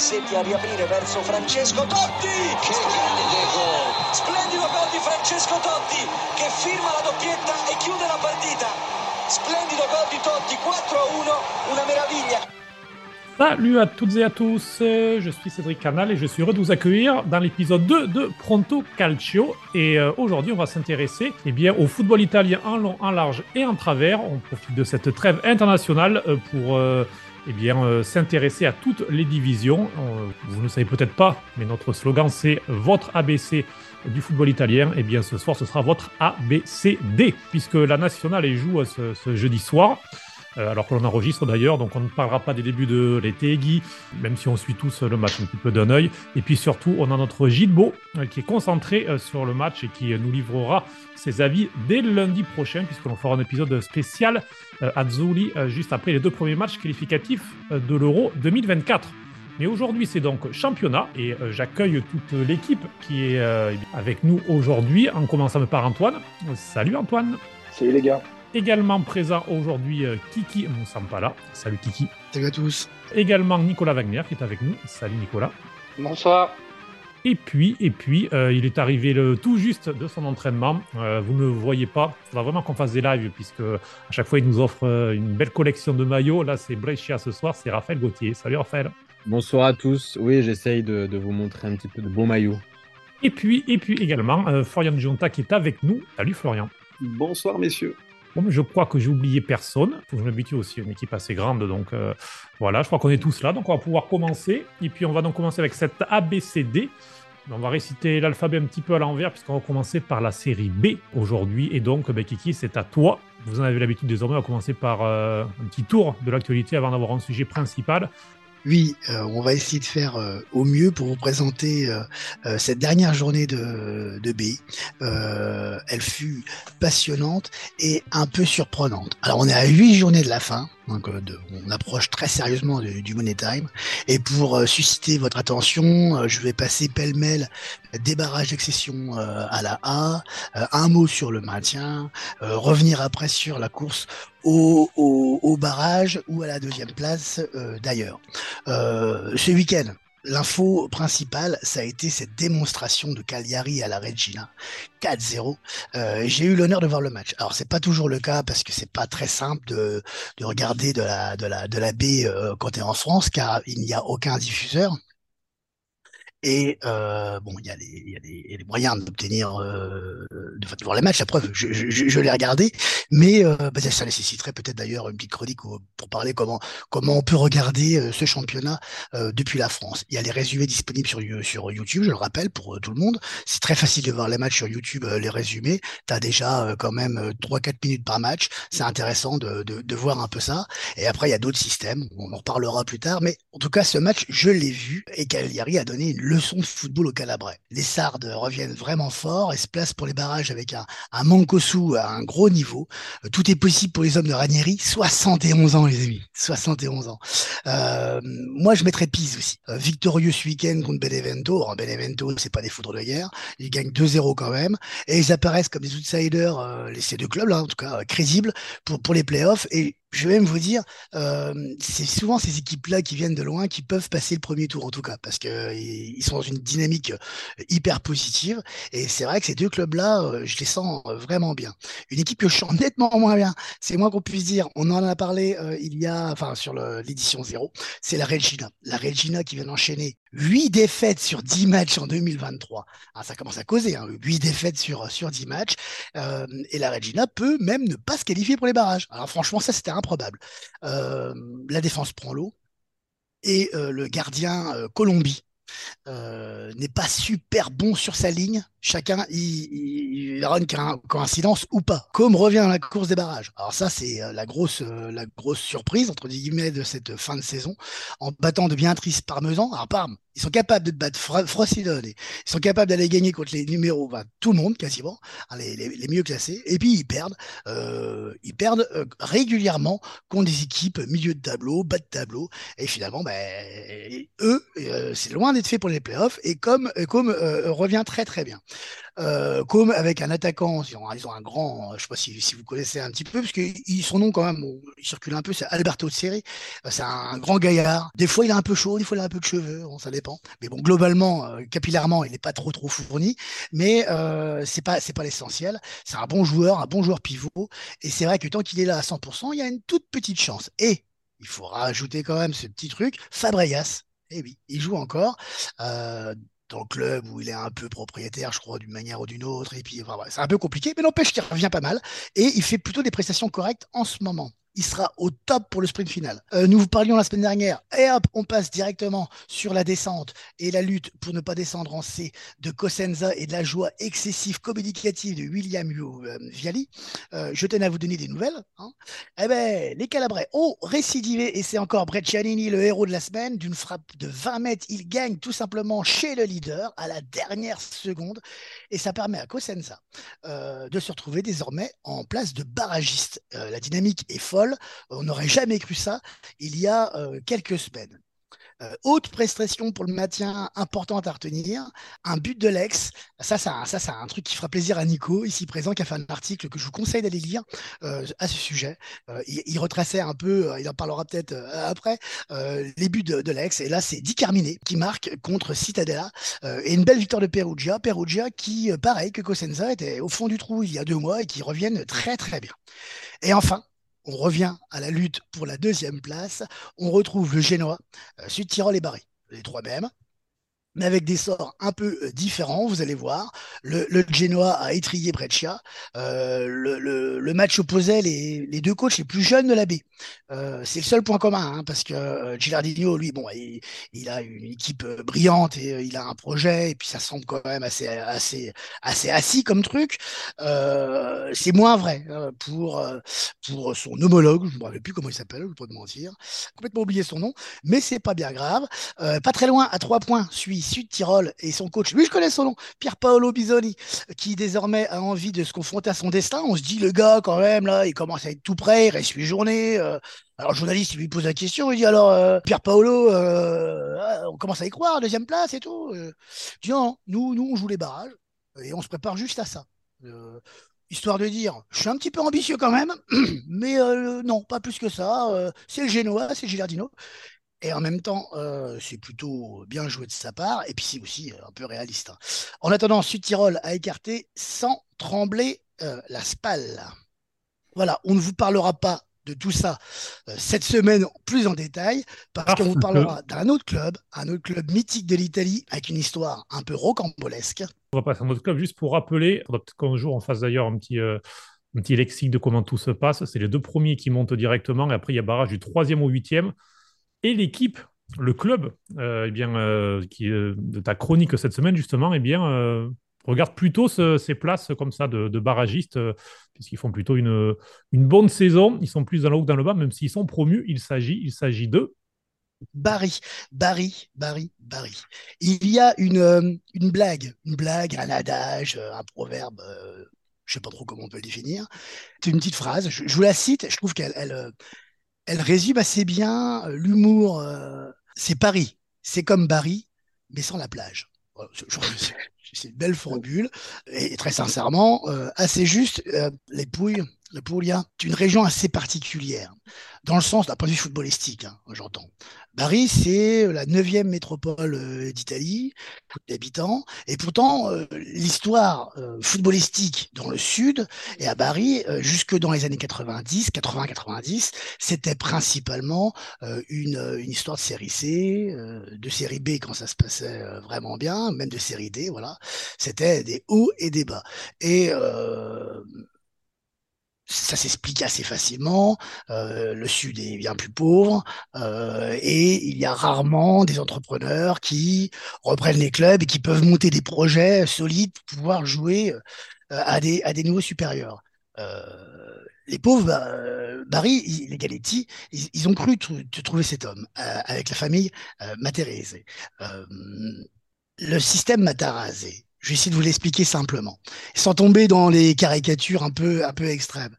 Cassetti a riaprire verso Francesco Totti. Che grande gol! Splendido gol di Francesco Totti che firma la doppietta e chiude la partita. Splendido gol di Totti, 4 a 1, una meraviglia. Salut à toutes et à tous, je suis Cédric Canal et je suis heureux de vous accueillir dans l'épisode 2 de Pronto Calcio. Et euh, aujourd'hui, on va s'intéresser eh bien, au football italien en long, en large et en travers. On profite de cette trêve internationale euh, pour euh, eh bien, euh, s'intéresser à toutes les divisions. Euh, vous ne le savez peut-être pas, mais notre slogan c'est votre ABC du football italien. Et bien, ce soir, ce sera votre ABCD, puisque la nationale joue ce, ce jeudi soir. Euh, alors que l'on enregistre d'ailleurs, donc on ne parlera pas des débuts de l'été Guy, même si on suit tous le match un petit peu d'un œil. Et puis surtout, on a notre Gilbo euh, qui est concentré euh, sur le match et qui euh, nous livrera ses avis dès lundi prochain, puisque l'on fera un épisode spécial euh, Azzurri euh, juste après les deux premiers matchs qualificatifs euh, de l'Euro 2024. Mais aujourd'hui, c'est donc championnat et euh, j'accueille toute l'équipe qui est euh, avec nous aujourd'hui, en commençant par Antoine. Salut Antoine. Salut les gars. Également présent aujourd'hui euh, Kiki Moussambala. Salut Kiki. Salut à tous. Également Nicolas Wagner qui est avec nous. Salut Nicolas. Bonsoir. Et puis, et puis euh, il est arrivé le, tout juste de son entraînement. Euh, vous ne le voyez pas. Il faudra vraiment qu'on fasse des lives puisque à chaque fois il nous offre euh, une belle collection de maillots. Là, c'est Brescia ce soir. C'est Raphaël Gauthier. Salut Raphaël. Bonsoir à tous. Oui, j'essaye de, de vous montrer un petit peu de beaux maillots. Et puis, et puis également euh, Florian Giunta qui est avec nous. Salut Florian. Bonsoir messieurs. Bon, je crois que j'ai oublié personne. Faut que je m'habitue aussi à une équipe assez grande. Donc euh, voilà, je crois qu'on est tous là. Donc on va pouvoir commencer. Et puis on va donc commencer avec cette ABCD. On va réciter l'alphabet un petit peu à l'envers puisqu'on va commencer par la série B aujourd'hui. Et donc, ben, Kiki, c'est à toi. Vous en avez l'habitude désormais. On va commencer par euh, un petit tour de l'actualité avant d'avoir un sujet principal. Oui, euh, on va essayer de faire euh, au mieux pour vous présenter euh, cette dernière journée de, de B. Euh, elle fut passionnante et un peu surprenante. Alors, on est à huit journées de la fin. Donc, euh, on approche très sérieusement du, Money Time. Et pour euh, susciter votre attention, euh, je vais passer pêle-mêle des barrages d'accession à la A, un mot sur le maintien, revenir après sur la course au, au, au barrage ou à la deuxième place d'ailleurs. Ce week-end, l'info principale, ça a été cette démonstration de Cagliari à la Regina, 4-0. Euh, J'ai eu l'honneur de voir le match. Alors c'est pas toujours le cas parce que c'est pas très simple de, de regarder de la de la de la baie euh, quand tu es en France, car il n'y a aucun diffuseur. Et euh, bon, il y y y a les moyens d'obtenir, euh, de, voir les matchs. La preuve, je, je, je, l'ai regardé, mais euh, bah, ça nécessiterait peut-être d'ailleurs une petite chronique au- pour parler comment comment on peut regarder euh, ce championnat euh, depuis la France. Il y a les résumés disponibles sur You- sur YouTube, je le rappelle pour euh, tout le monde. C'est très facile de voir les matchs sur YouTube, euh, les résumés. T'as déjà euh, quand même euh, 3-4 minutes par match. C'est intéressant de, de, de voir un peu ça. Et après, il y a d'autres systèmes. On en reparlera plus tard. Mais en tout cas, ce match, je l'ai vu et Cagliari a donné une leçon de football au Calabrais. Les Sardes reviennent vraiment fort et se placent pour les barrages avec un, un Mancosu à un gros niveau. Euh, Tout est possible pour les hommes de Ranieri. 71 ans, les amis. 71 ans. Euh, moi, je mettrais Pise aussi. Euh, victorieux ce week-end contre Benevento. Alors, Benevento, c'est pas des foudres de guerre. Ils gagnent 2-0 quand même. Et ils apparaissent comme des outsiders, les ces deux clubs, là, en tout cas, crédibles pour, pour les playoffs. Et je vais même vous dire, euh, c'est souvent ces équipes-là qui viennent de loin qui peuvent passer le premier tour, en tout cas, parce que euh, sont dans une dynamique euh, hyper positive. Et c'est vrai que ces deux clubs-là, je les sens vraiment bien. Une équipe que je sens nettement moins bien, c'est moins qu'on puisse dire. On en a parlé il y a, enfin, sur l'édition 0, c'est la Regina. La Regina qui vient d'enchaîner 8 défaites sur 10 matchs en 2023. Ah, ça commence à causer, hein, 8 défaites sur, sur 10 matchs. Et la Regina peut même ne pas se qualifier pour les barrages. Alors franchement, ça c'était improbable. Euh, la défense prend l'eau et euh, le gardien euh, Colombie n'est pas super bon sur sa ligne. Chacun, il, co- coïncidence ou pas. Comme revient dans la course des barrages. Alors ça, c'est la grosse, la grosse surprise entre guillemets de cette fin de saison, en battant de bien tristes Parmesan. Alors Parme, ils sont capables de battre Frosinone, ils sont capables d'aller gagner contre les numéros, tout le monde quasiment, hein, les, mieux classés. Et puis ils perdent, euh, ils perdent euh, régulièrement contre des équipes milieu de tableau, bas de tableau. Et finalement, ben, eux, euh, c'est loin d'être fait pour les playoffs. Et comme, comme revient très très bien. comme avec un attaquant, ils ont, un grand, je sais pas si, vous connaissez un petit peu, parce que son nom quand même, il circule un peu, c'est Alberto Seri. C'est un, grand gaillard. Des fois il a un peu chaud, des fois il a un peu de cheveux, ça dépend. Mais bon, globalement, euh, capillairement, il n'est pas trop trop fourni, mais euh, c'est pas pas l'essentiel. C'est un bon joueur, un bon joueur pivot, et c'est vrai que tant qu'il est là à 100%, il y a une toute petite chance. Et il faut rajouter quand même ce petit truc, Fabregas. Eh oui, il joue encore. Euh, dans le club où il est un peu propriétaire, je crois, d'une manière ou d'une autre. Et puis, c'est un peu compliqué, mais n'empêche qu'il revient pas mal. Et il fait plutôt des prestations correctes en ce moment il sera au top pour le sprint final. Euh, nous vous parlions la semaine dernière, et hop, on passe directement sur la descente et la lutte pour ne pas descendre en C de Cosenza et de la joie excessive communicative de William euh, Viali. Euh, je tenais à vous donner des nouvelles. Hein. Eh ben, les Calabrais ont récidivé et c'est encore Breccianini, le héros de la semaine. D'une frappe de 20 mètres, il gagne tout simplement chez le leader à la dernière seconde et ça permet à Cosenza de se retrouver désormais en place de barragiste. la dynamique est on n'aurait jamais cru ça il y a euh, quelques semaines. Euh, haute prestation pour le maintien importante à retenir, un but de l'ex. Ça, ça, ça, un truc qui fera plaisir à Nico, ici présent, qui a fait un article que je vous conseille d'aller lire euh, à ce sujet. il, retraçait un peu, il en parlera peut-être après, les buts de, l'ex. Et là, c'est Di Carmine qui marque contre Cittadella. et une belle victoire de Perugia. Perugia qui, pareil que Cosenza, était au fond du trou il y a deux mois et qui reviennent très très bien. Et enfin, on revient à la lutte pour la deuxième place. On retrouve le Génois, euh, Sud-Tyrol et Barry, les trois mêmes mais avec des sorts un peu euh, différents, vous allez voir. Le, le Genoa a étrié Breccia. Euh, le, le, match opposait les, deux coachs les plus jeunes de la baie. Euh, c'est le seul point commun, hein, parce que euh, Gilardino, lui, bon, il, a une équipe brillante et il a un projet, et puis ça semble quand même assez, assez, assez assis comme truc. c'est moins vrai pour, pour son homologue, je ne me rappelle plus comment il s'appelle, je ne pas te mentir. Complètement oublié son nom, mais c'est pas bien grave. pas très loin, à trois points, suit Sud-Tirol et son coach, lui je connais son nom, Pierre Paolo Bisoni, qui désormais a envie de se confronter à son destin. On se dit, le gars, quand même, là, il commence à être tout prêt, il reste huit journées. Euh. alors le journaliste, il lui pose la question, il dit, alors, euh, Pierre Paolo, euh, ah, on commence à y croire, deuxième place et tout. Il dit, non, nous, nous, on joue les barrages et on se prépare juste à ça histoire de dire, je suis un petit peu ambitieux quand même, mais non, pas plus que ça. c'est le Genoa, c'est Gilardino. Et en même temps, euh, c'est plutôt bien joué de sa part, et puis c'est aussi euh, un peu réaliste. Hein. En attendant, Sud-Tirol a écarté sans trembler euh, la SPAL. Voilà, on ne vous parlera pas de tout ça cette semaine plus en détail, parce qu'on vous parlera d'un autre club, un autre club mythique de l'Italie, avec une histoire un peu rocambolesque. On va passer à un autre club juste pour rappeler, peut-être qu'un jour on fasse d'ailleurs un petit un petit lexique de comment tout se passe. C'est les deux premiers qui montent directement, et après il y a barrage du troisième au huitième. Et l'équipe, le club, euh, eh bien, euh, qui de ta chronique cette semaine, justement, eh bien, euh, regarde plutôt ces places comme ça de, barragistes, puisqu'ils font plutôt une, une bonne saison. Ils sont plus dans le haut que dans le bas, même s'ils sont promus. Il s'agit, il s'agit de. Barry, Barry, Barry, Barry. Il y a une, une blague, une blague, un adage, un proverbe, je ne sais pas trop comment on peut le définir. C'est une petite phrase, je, vous la cite, je trouve qu'elle elle, elle résume assez bien euh, l'humour. Euh, c'est Paris, c'est comme Paris, mais sans la plage. C'est une belle formule et très sincèrement euh, assez juste. les Pouilles, le Puglia, c'est une région assez particulière dans le sens d'un point de vue footballistique, hein, j'entends. Bari, c'est la neuvième métropole euh, d'Italie, d'habitants, et pourtant euh, l'histoire euh, footballistique dans le sud et à Bari, jusque dans les années 90, 80-90, c'était principalement une, une, histoire de série C, de série B quand ça se passait vraiment bien, même de série D, voilà. C'était des hauts et des bas. Et ça s'explique assez facilement. Euh, le Sud est bien plus pauvre euh, et il y a rarement des entrepreneurs qui reprennent les clubs et qui peuvent monter des projets solides pour pouvoir jouer euh, à des, à des niveaux supérieurs. les pauvres, bah, Barry, les Galetti, ils, ont cru trouver cet homme avec la famille Materese. le système Matarazzi, je vais essayer de vous l'expliquer simplement, sans tomber dans les caricatures un peu, un peu extrêmes.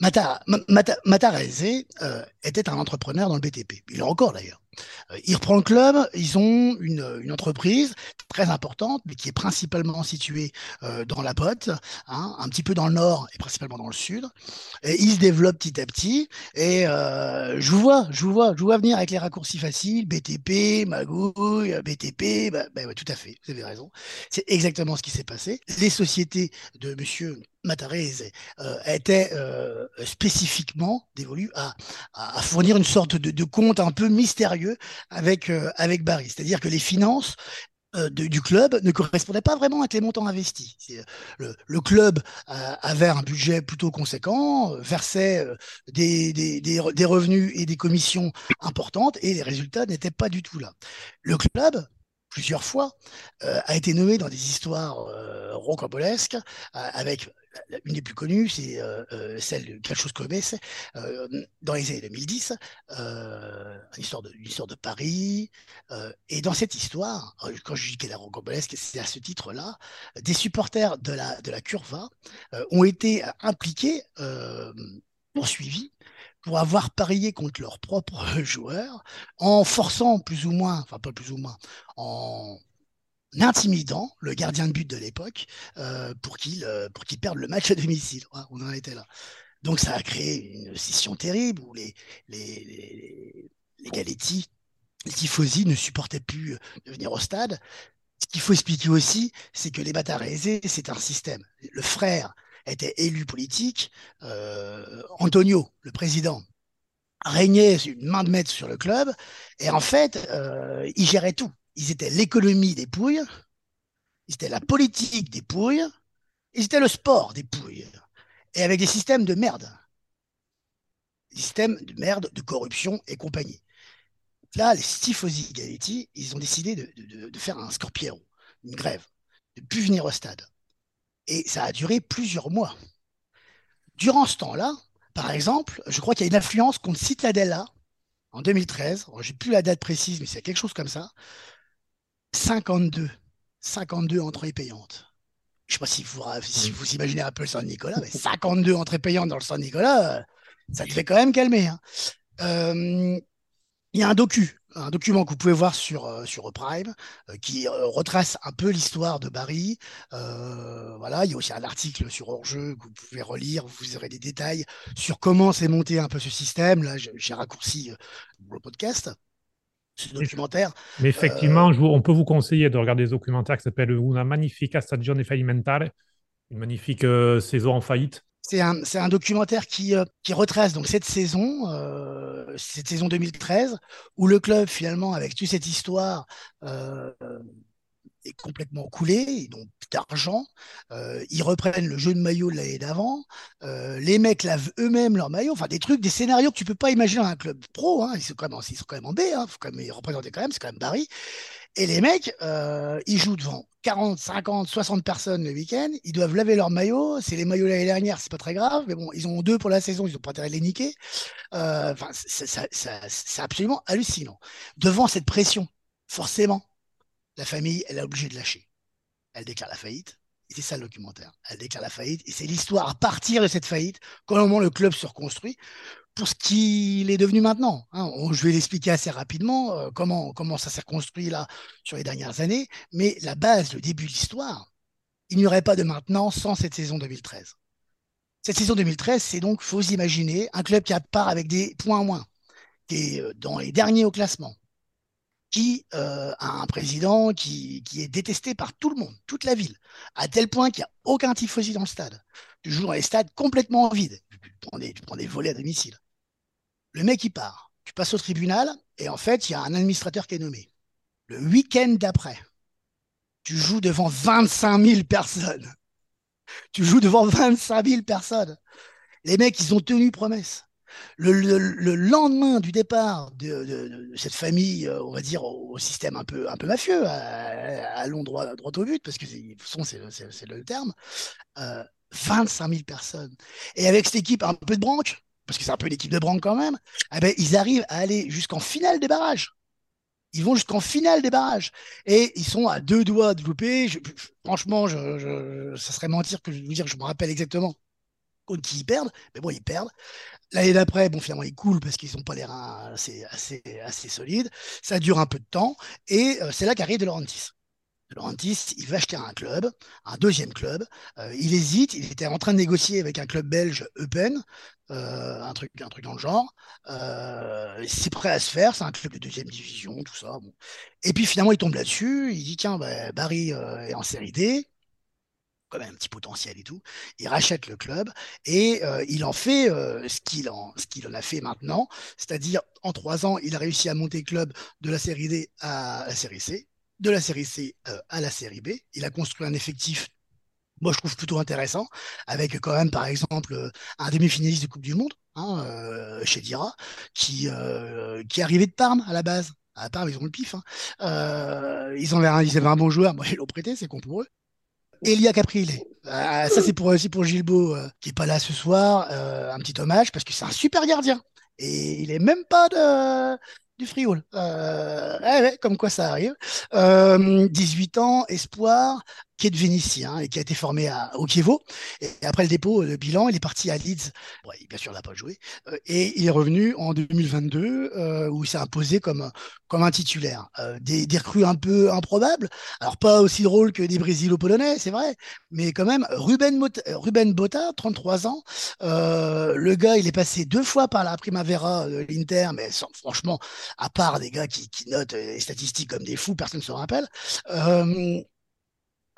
Mata, Mata, Matarese euh, était un entrepreneur dans le BTP. Il est encore d'ailleurs. Euh, il reprend le club, ils ont une, entreprise très importante, mais qui est principalement située euh, dans la botte, hein, un petit peu dans le nord et principalement dans le sud. Et il se développe petit à petit. Et euh, je vous vois, je vous vois, je vous vois venir avec les raccourcis faciles, BTP, Magouille, BTP, bah, bah, tout à fait, vous avez raison. C'est exactement ce qui s'est passé. Les sociétés de monsieur Matarese euh, était euh, spécifiquement dévolu à, fournir une sorte de, compte un peu mystérieux avec, euh, avec Barry. C'est-à-dire que les finances euh, du club ne correspondaient pas vraiment avec les montants investis. Le, le, club avait un budget plutôt conséquent, versait des, des, des, revenus et des commissions importantes et les résultats n'étaient pas du tout là. Le club plusieurs fois, euh, a été nommé dans des histoires euh, rocambolesques, euh, avec une des plus connues, c'est celle de Calchos Comes, dans les années 2010, une histoire, de, histoire de, Paris. et dans cette histoire, quand je dis qu'elle est rocambolesque, c'est à ce titre-là, des supporters de la, de la Curva ont été impliqués, poursuivis, pour avoir parié contre leurs propres joueurs en forçant plus ou moins, enfin pas plus ou moins, en intimidant le gardien de but de l'époque euh, pour qu'il euh, pour qu'il perde le match à domicile. on en était là. Donc ça a créé une scission terrible où les les, les, les les tifosi ne supportaient plus de venir au stade. Ce qu'il faut expliquer aussi, c'est que les Batarese, c'est un système. Le frère était élu politique, euh, Antonio, le président, régnait une main de maître sur le club, et en fait, euh, ils géraient tout. Ils étaient l'économie des pouilles, ils étaient la politique des pouilles, ils étaient le sport des pouilles, et avec des systèmes de merde. Des systèmes de merde, de corruption et compagnie. Là, les Stifosi Galetti, ils ont décidé de, faire un scorpiero, une grève, de ne plus venir au stade. Et ça a duré plusieurs mois. Durant ce temps-là, par exemple, je crois qu'il y a une influence contre Citadella en 2013. J'ai plus la date précise, mais c'est quelque chose comme ça. 52. 52 entrées payantes. Je ne sais pas si vous, si vous imaginez un peu le Saint-Nicolas, mais 52 entrées payantes dans le Saint-Nicolas, euh, ça te fait quand même calmer. Hein. Euh, il y a un docu un document que vous pouvez voir sur, euh, sur Prime euh, qui retrace un peu l'histoire de Barry. voilà, il y a aussi un article sur hors-jeu que vous pouvez relire, vous aurez des détails sur comment s'est monté un peu ce système. Là, j'ai raccourci le podcast. Ce documentaire. Mais effectivement, on peut vous conseiller de regarder ce documentaire qui s'appelle Una magnifica stagione fallimentare, une magnifique saison en faillite c'est un, un, documentaire qui, euh, qui, retrace donc cette saison, euh, cette saison 2013, où le club finalement, avec toute cette histoire, euh, est complètement coulé, ils n'ont plus d'argent, euh, ils reprennent le jeu de maillot de l'année d'avant, euh, les mecs lavent eux-mêmes leur maillot, enfin des trucs, des scénarios que tu peux pas imaginer dans un club pro, hein, ils, sont quand même, ils sont quand même en B, hein, faut quand même les représenter quand même, c'est quand même Barry, et les mecs, euh, ils jouent devant 40, 50, 60 personnes le week-end. Ils doivent laver leur maillot. C'est les maillots l'année dernière, c'est pas très grave. Mais bon, ils ont deux pour la saison. Ils ont pas intérêt de les niquer. C'est absolument hallucinant. Devant cette pression, forcément, la famille, elle est obligée de lâcher. Elle déclare la faillite. Et c'est ça le documentaire. Elle déclare la faillite. Et c'est l'histoire à partir de cette faillite, comment le club se reconstruit pour ce qu'il est devenu maintenant. Hein. je vais l'expliquer assez rapidement euh, comment, ça s'est construit là sur les dernières années, mais la base, le début de l'histoire, il n'y aurait pas de maintenant sans cette saison 2013. Cette saison 2013, c'est donc, faut imaginer, un club qui part avec des points moins, qui est euh, dans les derniers au classement, qui euh, a un président qui, qui, est détesté par tout le monde, toute la ville, à tel point qu'il n'y a aucun tifosi dans le stade. Tu joues dans les stades complètement vides tu prends des, volets à domicile. Le mec, il part. Tu passes au tribunal et en fait, il y a un administrateur qui est nommé. Le week-end d'après, tu joues devant 25 000 personnes. Tu joues devant 25 000 personnes. Les mecs, ils ont tenu promesse. Le, lendemain du départ de, cette famille, euh, on va dire au, système un peu, un peu mafieux, allons droit, droit au but, parce que c'est le terme, euh, 25 000 personnes. Et avec cette équipe un peu de branque, parce que c'est un peu l'équipe de branque quand même, eh ben, ils arrivent à aller jusqu'en finale des barrages. Ils vont jusqu'en finale des barrages. Et ils sont à deux doigts de louper. franchement, ça serait mentir que je vous dire que je me rappelle exactement qui ils perdent. Mais bon, ils perdent. L'année d'après, bon, finalement, ils coulent parce qu'ils n'ont pas les reins assez, solides. Ça dure un peu de temps et euh, c'est là qu'arrive De Laurentiis. De Laurentiis, il va acheter un club, un deuxième club. Euh, il hésite, il était en train de négocier avec un club belge, Eupen, euh, un, truc, dans le genre. C'est prêt à se faire, c'est un club de deuxième division, tout ça. Et puis finalement, il tombe là-dessus, il dit tiens, bah, Barry est en série D, quand même un petit potentiel et tout. Il rachète le club et euh, il en fait euh, ce qu'il en, qu'il en a fait maintenant, c'est-à-dire en trois ans, il a réussi à monter le club de la série D à la série C, de la série C euh, à la série B. Il a construit un effectif. Moi, je trouve plutôt intéressant, avec quand même, par exemple, un demi-finaliste de Coupe du Monde, hein, chez Dira, qui, qui est arrivé de Parme à la base. À Parme, ils ont le pif. Hein. Ils, avaient un, ils avaient un bon joueur, moi, ils l'ont prêté, c'est con pour eux. Elia Caprile. Euh, ça, c'est pour, aussi pour Gilbo, euh, qui est pas là ce soir. Euh, un petit hommage, parce que c'est un super gardien. Et il est même pas du Frioul. Comme quoi ça arrive. Euh, 18 ans, espoir, qui est de Vénitien et qui a été formé à, au Kievo. Et après le dépôt, le bilan, il est parti à Leeds. Bien sûr, il n'a pas joué. Euh, et il est revenu en 2022, euh, où il s'est imposé comme, comme un titulaire. Euh, des, recrues un peu improbables. Alors, pas aussi drôle que des Brésilo-Polonais, c'est vrai. Mais quand même, Ruben, Mota, Ruben Botta, 33 ans. Euh, le gars, il est passé deux fois par la Primavera de l'Inter, mais franchement, à part des gars qui, qui notent les statistiques comme des fous, personne ne se rappelle.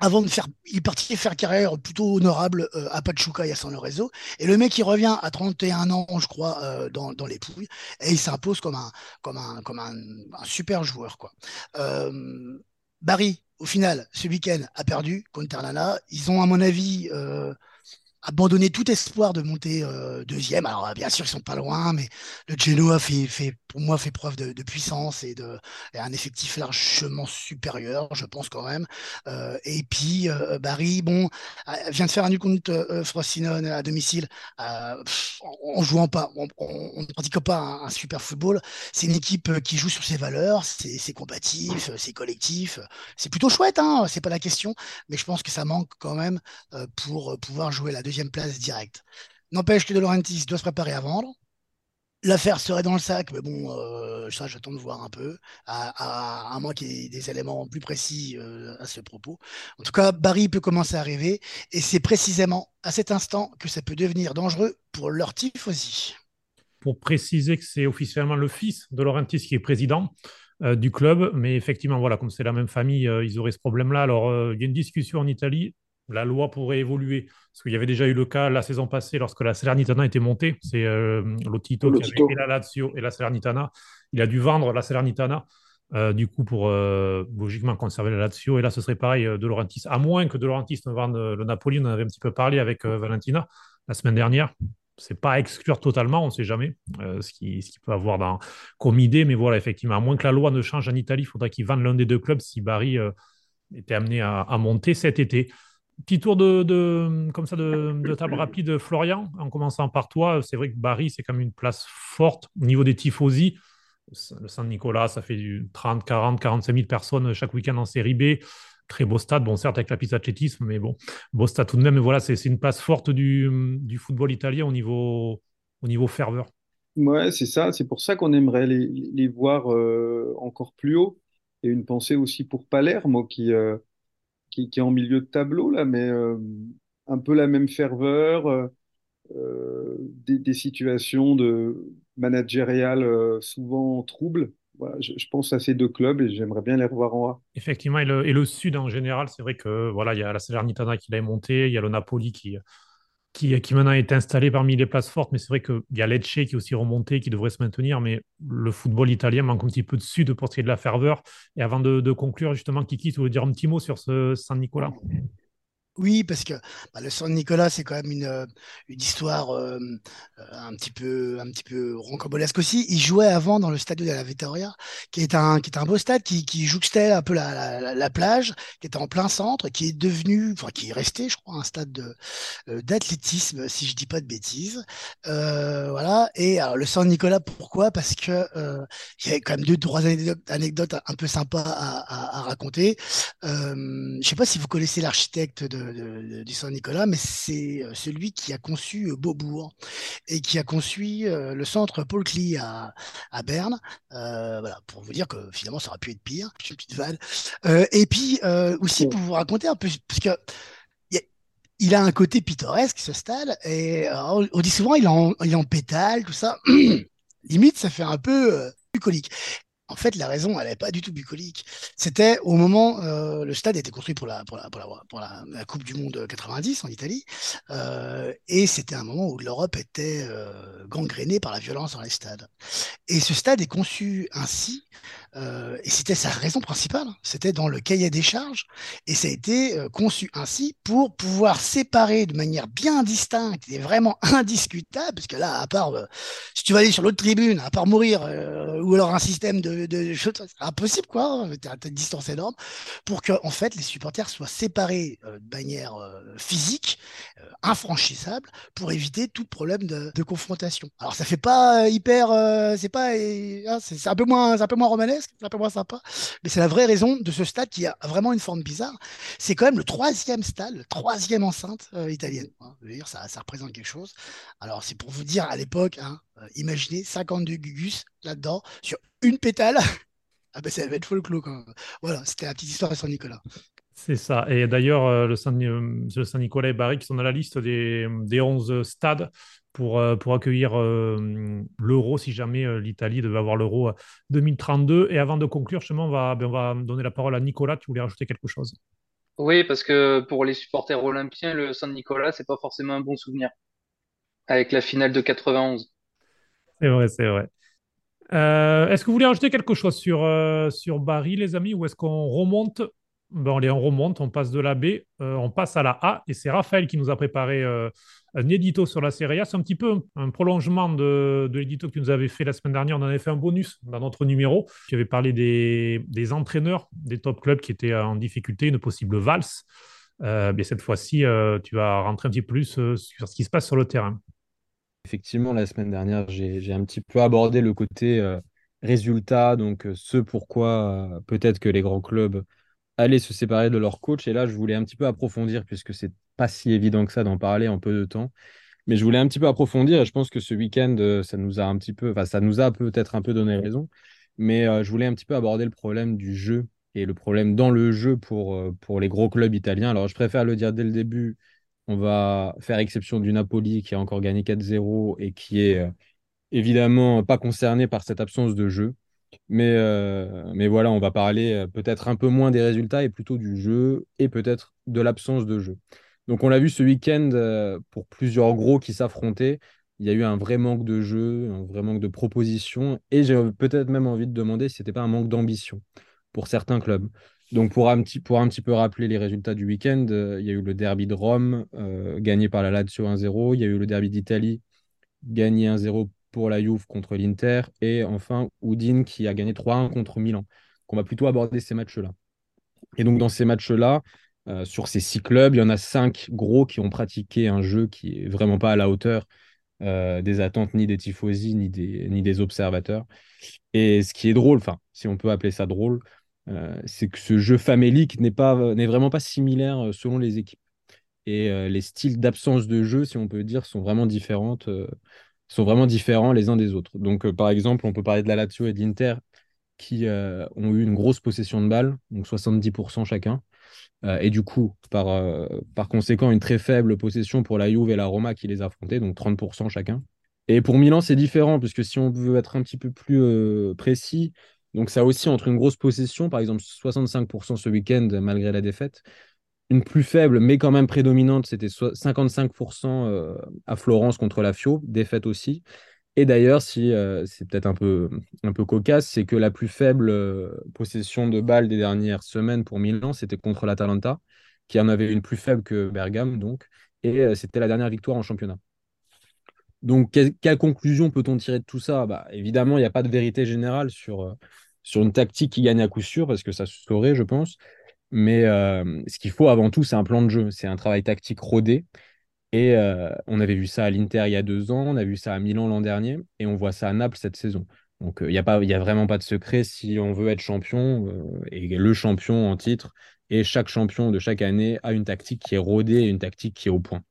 Avant de faire, il est parti faire carrière plutôt honorable euh, à Pachuca et à San Lorenzo. Et le mec, il revient à 31 ans, je crois, euh, dans, dans les pouilles, et il s'impose comme un, comme un, comme un, un super joueur, quoi. Euh, Barry, au final, ce week-end, a perdu contre Ternana. Ils ont, à mon avis, euh, abandonné tout espoir de monter euh, deuxième. Alors, bien sûr, ils sont pas loin, mais le Genoa fait, fait pour moi, fait preuve de, puissance et de un effectif largement supérieur, je pense quand même. Euh, et puis, euh, Barry, bon, euh, vient de faire un nul contre euh, Frosinone à domicile, euh, en, jouant pas, on, ne pratique pas un, super football. C'est une équipe euh, qui joue sur ses valeurs, c'est combatif, c'est collectif, c'est plutôt chouette, hein, c'est pas la question, mais je pense que ça manque quand même euh, pour pouvoir jouer la deuxième place directe. N'empêche que De Laurentiis doit se préparer à vendre. L'affaire serait dans le sac, mais bon, euh, ça, j'attends de voir un peu, à, à, moins qu'il y ait des éléments plus précis euh, à ce propos. En tout cas, Barry peut commencer à arriver, et c'est précisément à cet instant que ça peut devenir dangereux pour leur tifosi. Pour préciser que c'est officiellement le fils de Laurentis qui est président euh, du club, mais effectivement, voilà, comme c'est la même famille, ils auraient ce problème-là. Alors, il y a une discussion en Italie la loi pourrait évoluer. Parce qu'il y avait déjà eu le cas la saison passée lorsque la Salernitana était montée. C'est euh, Lotito qui avait la Lazio et la Salernitana. Il a dû vendre la Salernitana. Euh, du coup, pour euh, logiquement conserver la Lazio. Et là, ce serait pareil de Laurentiis, à moins que de Laurentiis ne vende le Napoli. On en avait un petit peu parlé avec Valentina la semaine dernière. C'est pas à exclure totalement, on ne sait jamais ce qu'il peut avoir dans, comme idée. Mais voilà, effectivement, à moins que la loi ne change en Italie, il faudrait qu'il vende l'un des deux clubs si Barry était amené à, à monter cet été. Petit tour de, de, comme de, table rapide, Florian, en commençant par toi. C'est vrai que Barry, c'est quand même une place forte au niveau des tifosi. Le Saint-Nicolas, ça fait du 30, 40, 45 000 personnes chaque week-end en série B. Très beau stade, bon, certes, avec la piste d'athlétisme, mais bon, beau stade tout de même. Mais voilà, c'est une place forte du, football italien au niveau, au niveau ferveur. Ouais, c'est ça. C'est pour ça qu'on aimerait les, les voir euh, encore plus haut. Et une pensée aussi pour Palermo qui. Euh qui, est en milieu de tableau, là, mais euh, un peu la même ferveur, euh, des, des, situations de managériales euh, souvent troubles. Voilà, je, pense à ces deux clubs et j'aimerais bien les revoir en A. Effectivement, et le, et le Sud en général, c'est vrai que voilà, il y a la Salernitana qui l'a monté, il y a le Napoli qui, qui, maintenant est installé parmi les places fortes, mais c'est vrai qu'il y a Lecce qui est aussi remonté, qui devrait se maintenir, mais le football italien manque un petit peu de ce qui est de la ferveur. Et avant de, de conclure, justement, Kiki, tu veux dire un petit mot sur ce Saint-Nicolas oui, parce que bah, le San Nicolas, c'est quand même une, une histoire euh, un petit peu, un petit peu rocambolesque aussi. Il jouait avant dans le stade de la Vittoria, qui est un, qui est un beau stade qui, qui jouxtait un peu la, la, la, plage, qui était en plein centre, qui est devenu, enfin, qui est resté, je crois, un stade de, euh, d'athlétisme, si je dis pas de bêtises. Euh, voilà. Et le San Nicolas, pourquoi? Parce que il y a quand même deux, trois anecdotes un peu sympas à, raconter. Euh, je ne sais pas si vous connaissez l'architecte du Saint-Nicolas, mais c'est celui qui a conçu Beaubourg et qui a conçu le centre Paul Klee à, Berne. voilà, pour vous dire que finalement, ça aurait pu être pire. Une petite vanne. et puis aussi pour vous raconter un peu, parce que il a un côté pittoresque, ce stade, et on dit souvent il en, en pétale, tout ça. Limite, ça fait un peu bucolique. En fait, la raison, elle n'est pas du tout bucolique. C'était au moment, euh, le stade était construit pour la, Coupe du Monde 90 en Italie, euh, et c'était un moment où l'Europe était euh, gangrénée par la violence dans les stades. Et ce stade est conçu ainsi, euh, et c'était sa raison principale, c'était dans le cahier des charges, et ça a été euh, conçu ainsi pour pouvoir séparer de manière bien distincte et vraiment indiscutable, parce que là, à part, si tu vas aller sur l'autre tribune, à part mourir, ou alors un système de de, choses impossible quoi. Tu as, une distance énorme pour que en fait les supporters soient séparés euh, de manière euh, physique, euh, infranchissable, pour éviter tout problème de, confrontation. Alors ça fait pas hyper, c'est pas, hein, c'est un peu moins, un peu moins romanesque, un peu moins sympa, mais c'est la vraie raison de ce stade qui a vraiment une forme bizarre. C'est quand même le troisième stade, le troisième enceinte italienne. Hein. ça, représente quelque chose. Alors c'est pour vous dire à l'époque, hein, imaginez 52 Gugus là-dedans sur une pétale. ah ben ça va être folklore quand même. Voilà, c'était la petite histoire de Saint-Nicolas. C'est ça. Et d'ailleurs, euh, le Saint-Nicolas et Barry qui sont dans la liste des, des 11 stades pour, euh, pour accueillir euh, l'euro si jamais l'Italie devait avoir l'euro 2032. Et avant de conclure, justement, on va, ben, on va donner la parole à Nicolas. Tu voulais rajouter quelque chose? Oui, parce que pour les supporters olympiens, le Saint-Nicolas, c'est pas forcément un bon souvenir. Avec la finale de 91. C'est vrai, c'est vrai. Euh, est-ce que vous voulez rajouter quelque chose sur, euh, sur Barry, les amis, ou est-ce qu'on remonte ben, on remonte, on passe de la B, euh, on passe à la A, et c'est Raphaël qui nous a préparé un édito sur la Serie A. C'est un petit peu un, prolongement de, l'édito que tu nous avais fait la semaine dernière. On en avait fait un bonus dans notre numéro. Tu avais parlé des, entraîneurs des top clubs qui étaient en difficulté, une possible valse. bien cette fois-ci, tu vas rentrer un petit peu plus sur ce qui se passe sur le terrain. Effectivement, la semaine dernière, j'ai un petit peu abordé le côté euh, résultat, donc euh, ce pourquoi euh, peut-être que les grands clubs allaient se séparer de leur coach. Et là, je voulais un petit peu approfondir, puisque c'est pas si évident que ça d'en parler en peu de temps. Mais je voulais un petit peu approfondir, et je pense que ce week-end, ça nous a un petit peu, enfin, ça nous a peut-être un peu donné raison. Mais je voulais un petit peu aborder le problème du jeu et le problème dans le jeu pour, pour les gros clubs italiens. Alors, je préfère le dire dès le début on va faire exception du Napoli qui a encore gagné 4-0 et qui est euh, évidemment pas concerné par cette absence de jeu. Mais, euh, mais voilà, on va parler euh, peut-être un peu moins des résultats et plutôt du jeu et peut-être de l'absence de jeu. Donc on l'a vu ce week-end pour plusieurs gros qui s'affrontaient. Il y a eu un vrai manque de jeu, un vrai manque de propositions et j'ai peut-être même envie de demander si ce n'était pas un manque d'ambition pour certains clubs. Donc, pour un, petit, pour un petit peu rappeler les résultats du week-end, euh, il y a eu le derby de Rome, euh, gagné par la Lazio 1-0. Il y a eu le derby d'Italie, gagné 1-0 pour la Juve contre l'Inter. Et enfin, Udine qui a gagné 3-1 contre Milan. On va plutôt aborder ces matchs-là. Et donc, dans ces matchs-là, euh, sur ces six clubs, il y en a cinq gros qui ont pratiqué un jeu qui est vraiment pas à la hauteur des attentes ni des tifosi ni des, ni des observateurs. Et ce qui est drôle, enfin, si on peut appeler ça drôle, euh, c'est que ce jeu famélique n'est vraiment pas similaire euh, selon les équipes. Et euh, les styles d'absence de jeu, si on peut dire, sont vraiment différentes, sont vraiment différents les uns des autres. Donc, par exemple, on peut parler de la Lazio et de l'Inter qui ont eu une grosse possession de balles, donc 70% chacun. et du coup, par, par conséquent, une très faible possession pour la Juve et la Roma qui les affrontaient, donc 30% chacun. Et pour Milan, c'est différent, puisque si on veut être un petit peu plus précis, donc ça aussi entre une grosse possession, par exemple 65% ce week-end malgré la défaite, une plus faible mais quand même prédominante, c'était 55% euh, à Florence contre la Fio, défaite aussi. Et d'ailleurs, si euh, c'est peut-être un peu, un peu cocasse, c'est que la plus faible euh, possession de balles des dernières semaines pour Milan, c'était contre l'Atalanta, qui en avait une plus faible que Bergame, donc, et c'était la dernière victoire en championnat. Donc, quelle, conclusion peut-on tirer de tout ça? Bah, Évidemment, il n'y a pas de vérité générale sur, sur une tactique qui gagne à coup sûr, parce que ça se saurait, je pense. Mais euh, ce qu'il faut avant tout, c'est un plan de jeu, c'est un travail tactique rodé. Et euh, on avait vu ça à l'Inter il y a deux ans, on a vu ça à Milan l'an dernier, et on voit ça à Naples cette saison. Donc, il n'y a, a vraiment pas de secret si on veut être champion et le champion en titre. Et chaque champion de chaque année a une tactique qui est rodée et une tactique qui est au point.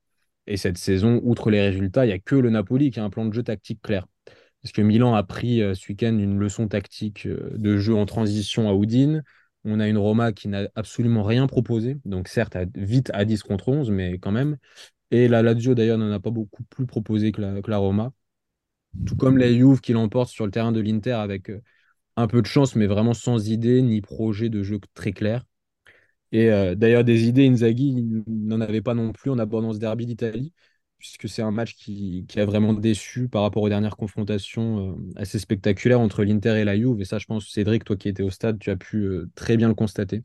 Et cette saison, outre les résultats, il n'y a que le Napoli qui a un plan de jeu tactique clair. Parce que Milan a pris ce week-end une leçon tactique de jeu en transition à Udine. On a une Roma qui n'a absolument rien proposé. Donc, certes, vite à 10 contre 11, mais quand même. Et la Lazio, d'ailleurs, n'en a pas beaucoup plus proposé que la, Roma. Tout comme la Juve qui l'emporte sur le terrain de l'Inter avec euh, un peu de chance, mais vraiment sans idée ni projet de jeu très clair. Et euh, d'ailleurs, des idées, Inzaghi n'en avait pas non plus en abordant ce derby d'Italie, puisque c'est un match qui, a vraiment déçu par rapport aux dernières confrontations euh, assez spectaculaires entre l'Inter et la Juve. Et ça, je pense, Cédric, toi qui étais au stade, tu as pu très bien le constater.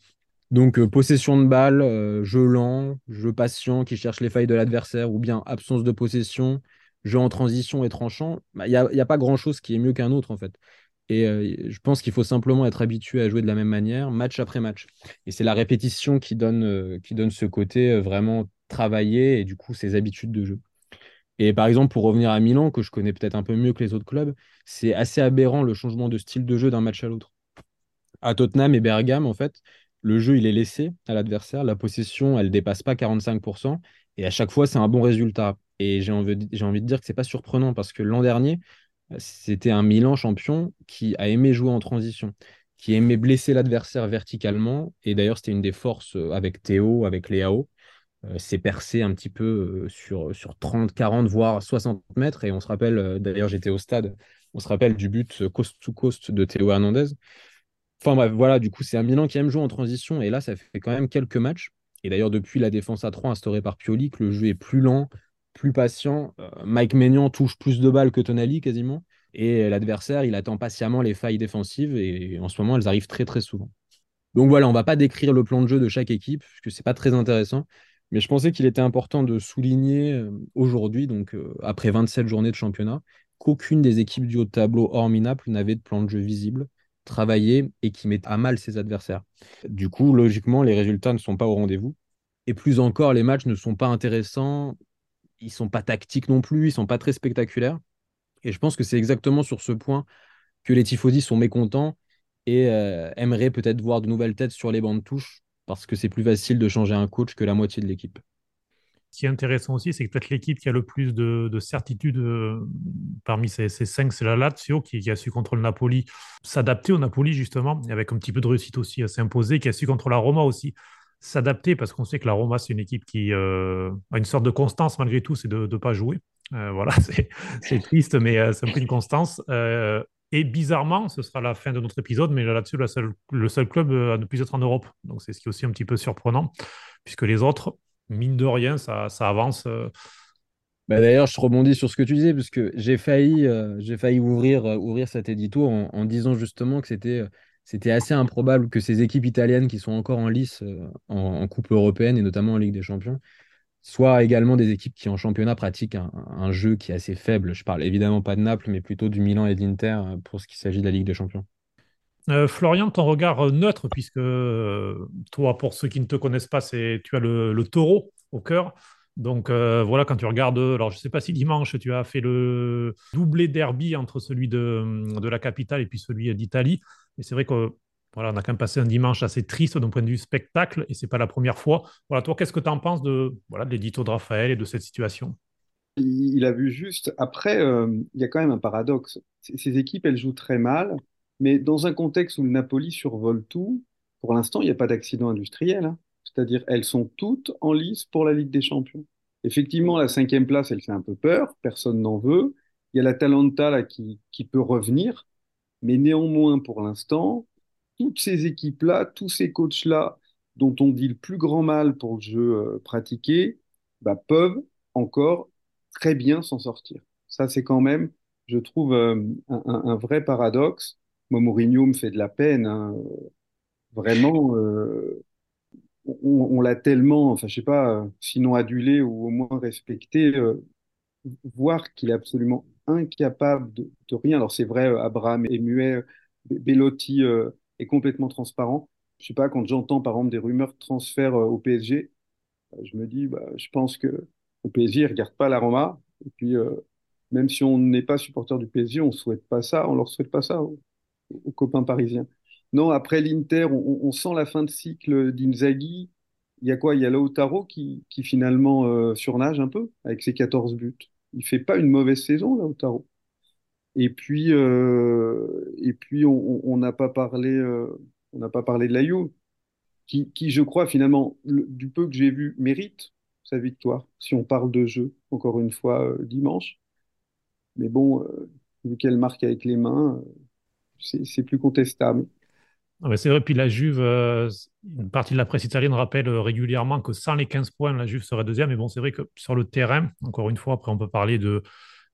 Donc, euh, possession de balle, euh, jeu lent, jeu patient qui cherche les failles de l'adversaire, ou bien absence de possession, jeu en transition et tranchant. Bah, il n'y a, pas grand-chose qui est mieux qu'un autre, en fait. Et euh, je pense qu'il faut simplement être habitué à jouer de la même manière, match après match. Et c'est la répétition qui donne, qui donne ce côté vraiment travaillé et du coup ses habitudes de jeu. Et par exemple, pour revenir à Milan, que je connais peut-être un peu mieux que les autres clubs, c'est assez aberrant le changement de style de jeu d'un match à l'autre. À Tottenham et Bergame, en fait, le jeu, il est laissé à l'adversaire. La possession, elle dépasse pas 45%. Et à chaque fois, c'est un bon résultat. Et j'ai envie, de dire que c'est pas surprenant parce que l'an dernier, c'était un Milan champion qui a aimé jouer en transition, qui aimait blesser l'adversaire verticalement. Et d'ailleurs, c'était une des forces euh, avec Théo, avec Léao. Euh, c'est percé un petit peu euh, sur, sur 30, 40, voire 60 mètres. Et on se rappelle, d'ailleurs, j'étais au stade, on se rappelle du but coast to coast de Théo Hernandez. Enfin bref, voilà, du coup, c'est un Milan qui aime jouer en transition. Et là, ça fait quand même quelques matchs. Et d'ailleurs, depuis la défense à 3 instaurée par Pioli, que le jeu est plus lent, plus patient. Euh, Mike Maignan touche plus de balles que Tonali quasiment. Et l'adversaire, il attend patiemment les failles défensives. Et en ce moment, elles arrivent très, très souvent. Donc voilà, on va pas décrire le plan de jeu de chaque équipe, puisque ce n'est pas très intéressant. Mais je pensais qu'il était important de souligner euh, aujourd'hui, donc euh, après 27 journées de championnat, qu'aucune des équipes du haut tableau, hormis Naples, n'avait de plan de jeu visible travailler et qui met à mal ses adversaires. Du coup, logiquement, les résultats ne sont pas au rendez-vous. Et plus encore, les matchs ne sont pas intéressants, ils sont pas tactiques non plus, ils sont pas très spectaculaires. Et je pense que c'est exactement sur ce point que les tifosi sont mécontents et euh, aimeraient peut-être voir de nouvelles têtes sur les bancs de touche parce que c'est plus facile de changer un coach que la moitié de l'équipe. Ce qui est intéressant aussi, c'est que peut-être l'équipe qui a le plus de, certitude euh, parmi ces, cinq, c'est la Lazio, qui, a su contre le Napoli s'adapter au Napoli, justement, avec un petit peu de réussite aussi à s'imposer, qui a su contre la Roma aussi s'adapter, parce qu'on sait que la Roma, c'est une équipe qui euh, a une sorte de constance malgré tout, c'est de ne pas jouer. Euh, voilà, c'est triste, mais c'est un peu une constance. Et bizarrement, ce sera la fin de notre épisode, mais Lazio, le seul club à ne plus être en Europe. Donc c'est ce qui est aussi un petit peu surprenant, puisque les autres mine de rien, ça, avance. Euh. Bah, d'ailleurs, je rebondis sur ce que tu disais, parce que j'ai failli, euh, failli ouvrir, euh, ouvrir cet édito en, disant justement que c'était, c'était assez improbable que ces équipes italiennes qui sont encore en lice en, Coupe européenne et notamment en Ligue des Champions soient également des équipes qui en championnat pratiquent un, jeu qui est assez faible. Je parle évidemment pas de Naples, mais plutôt du Milan et de l'Inter pour ce qui s'agit de la Ligue des Champions. Euh, Florian, ton regard euh, neutre, puisque euh, toi, pour ceux qui ne te connaissent pas, c'est tu as le, taureau au cœur. Donc voilà, quand tu regardes, alors je ne sais pas si dimanche tu as fait le doublé derby entre celui de, de la capitale et puis celui d'Italie. Et c'est vrai que voilà, on a quand même passé un dimanche assez triste d'un point de vue spectacle et c'est pas la première fois. Voilà, toi, qu'est-ce que tu en penses de voilà de l'édito de Raphaël et de cette situation? Il, a vu juste. Après, il y a quand même un paradoxe. Ces équipes, elles jouent très mal. Mais dans un contexte où le Napoli survole tout, pour l'instant, il n'y a pas d'accident industriel. Hein. C'est-à-dire, elles sont toutes en lice pour la Ligue des Champions. Effectivement, la cinquième place, elle fait un peu peur, personne n'en veut. Il y a la Talenta là, qui, qui peut revenir, mais néanmoins, pour l'instant, toutes ces équipes-là, tous ces coachs-là, dont on dit le plus grand mal pour le jeu euh, pratiqué, bah, peuvent encore très bien s'en sortir. Ça, c'est quand même, je trouve, euh, un, vrai paradoxe. Moi, Mourinho me fait de la peine. Hein. Vraiment, euh, on, l'a tellement, enfin, je sais pas, sinon adulé ou au moins respecté, voir qu'il est absolument incapable de, rien. Alors, c'est vrai, Abraham est muet, Bellotti est complètement transparent. Je sais pas, quand j'entends par exemple des rumeurs de transfert au PSG, je me dis, bah, je pense que au PSG, ils regardent pas la Roma. Et puis, même si on n'est pas supporter du PSG, on souhaite pas ça, on leur souhaite pas ça aux, copains parisiens. Non, après l'Inter, on, sent la fin de cycle d'Inzaghi. Il y a quoi? Il y a Lautaro qui, finalement euh, surnage un peu avec ses 14 buts. Il fait pas une mauvaise saison, Lautaro. Et puis, euh, et puis on n'a pas parlé, euh, on n'a pas parlé de la Juve, qui, qui, je crois, finalement, le- du peu que j'ai vu, mérite sa victoire, si on parle de jeu, encore une fois, euh, dimanche. Mais bon, vu qu'elle marque avec les mains, c'est plus contestable. Ouais, c'est vrai, puis la Juve, une partie de la presse italienne rappelle régulièrement que sans les 15 points, la Juve serait deuxième. Mais bon, c'est vrai que sur le terrain, encore une fois, après, on peut parler de,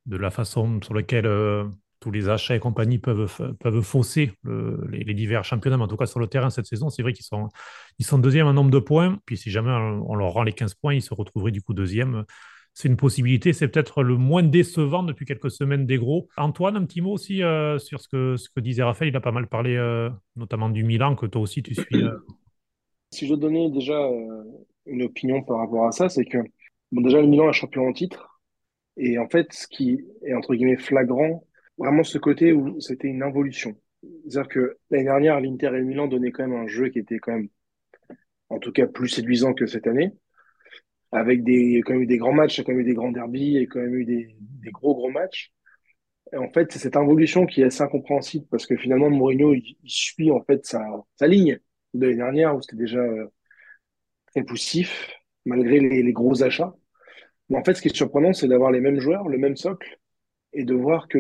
de la façon sur laquelle euh, tous les achats et compagnie peuvent, peuvent fausser le- les, divers championnats. Mais en tout cas, sur le terrain cette saison, c'est vrai qu'ils sont, ils sont deuxième en nombre de points. Puis si jamais on, leur rend les 15 points, ils se retrouveraient du coup deuxième. C'est une possibilité. C'est peut-être le moins décevant depuis quelques semaines des gros. Antoine, un petit mot aussi euh, sur ce que, disait Raphaël. Il a pas mal parlé, euh, notamment du Milan, que toi aussi tu suis. Si je donner déjà une opinion par rapport à ça, c'est que déjà le Milan est champion en titre et en fait ce qui est entre guillemets flagrant, vraiment ce côté où c'était une involution. C'est-à-dire que l'année dernière, l'Inter et le Milan donnaient quand même un jeu qui était quand même en tout cas plus séduisant que cette année, avec des quand même eu des grands matchs, quand même eu des grands derbies et quand même eu des, gros gros matchs. Et en fait, c'est cette involution qui est assez incompréhensible parce que finalement Mourinho il, suit en fait sa, sa ligne de l'année dernière où c'était déjà euh, très poussif, malgré les, les gros achats. Mais en fait, ce qui est surprenant, c'est d'avoir les mêmes joueurs, le même socle, et de voir que,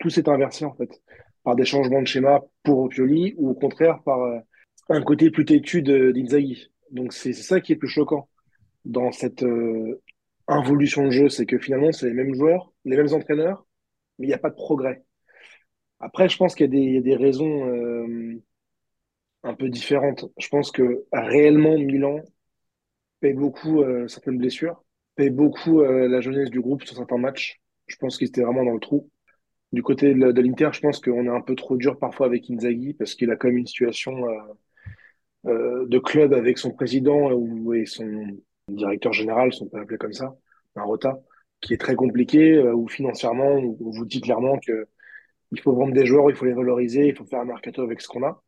tout s'est inversé, en fait, par des changements de schéma pour Pioli, ou au contraire par euh, un côté plus têtu d'Inzaghi. Donc c'est ça qui est plus choquant dans cette euh, involution de jeu, c'est que finalement, c'est les mêmes joueurs, les mêmes entraîneurs, mais il n'y a pas de progrès. Après, je pense qu'il y a des, raisons euh, un peu différentes. Je pense que réellement, Milan paye beaucoup certaines blessures, paye beaucoup euh, la jeunesse du groupe sur certains matchs. Je pense qu'ils étaient vraiment dans le trou. Du côté de, l'Inter, je pense qu'on est un peu trop dur parfois avec Inzaghi parce qu'il a quand même une situation euh, euh, de club avec son président ou, et son directeur général, si on peut l'appeler comme ça, un rota, qui est très compliqué, où financièrement, on vous dit clairement que il faut vendre des joueurs, il faut les valoriser, il faut faire un mercato avec ce qu'on a.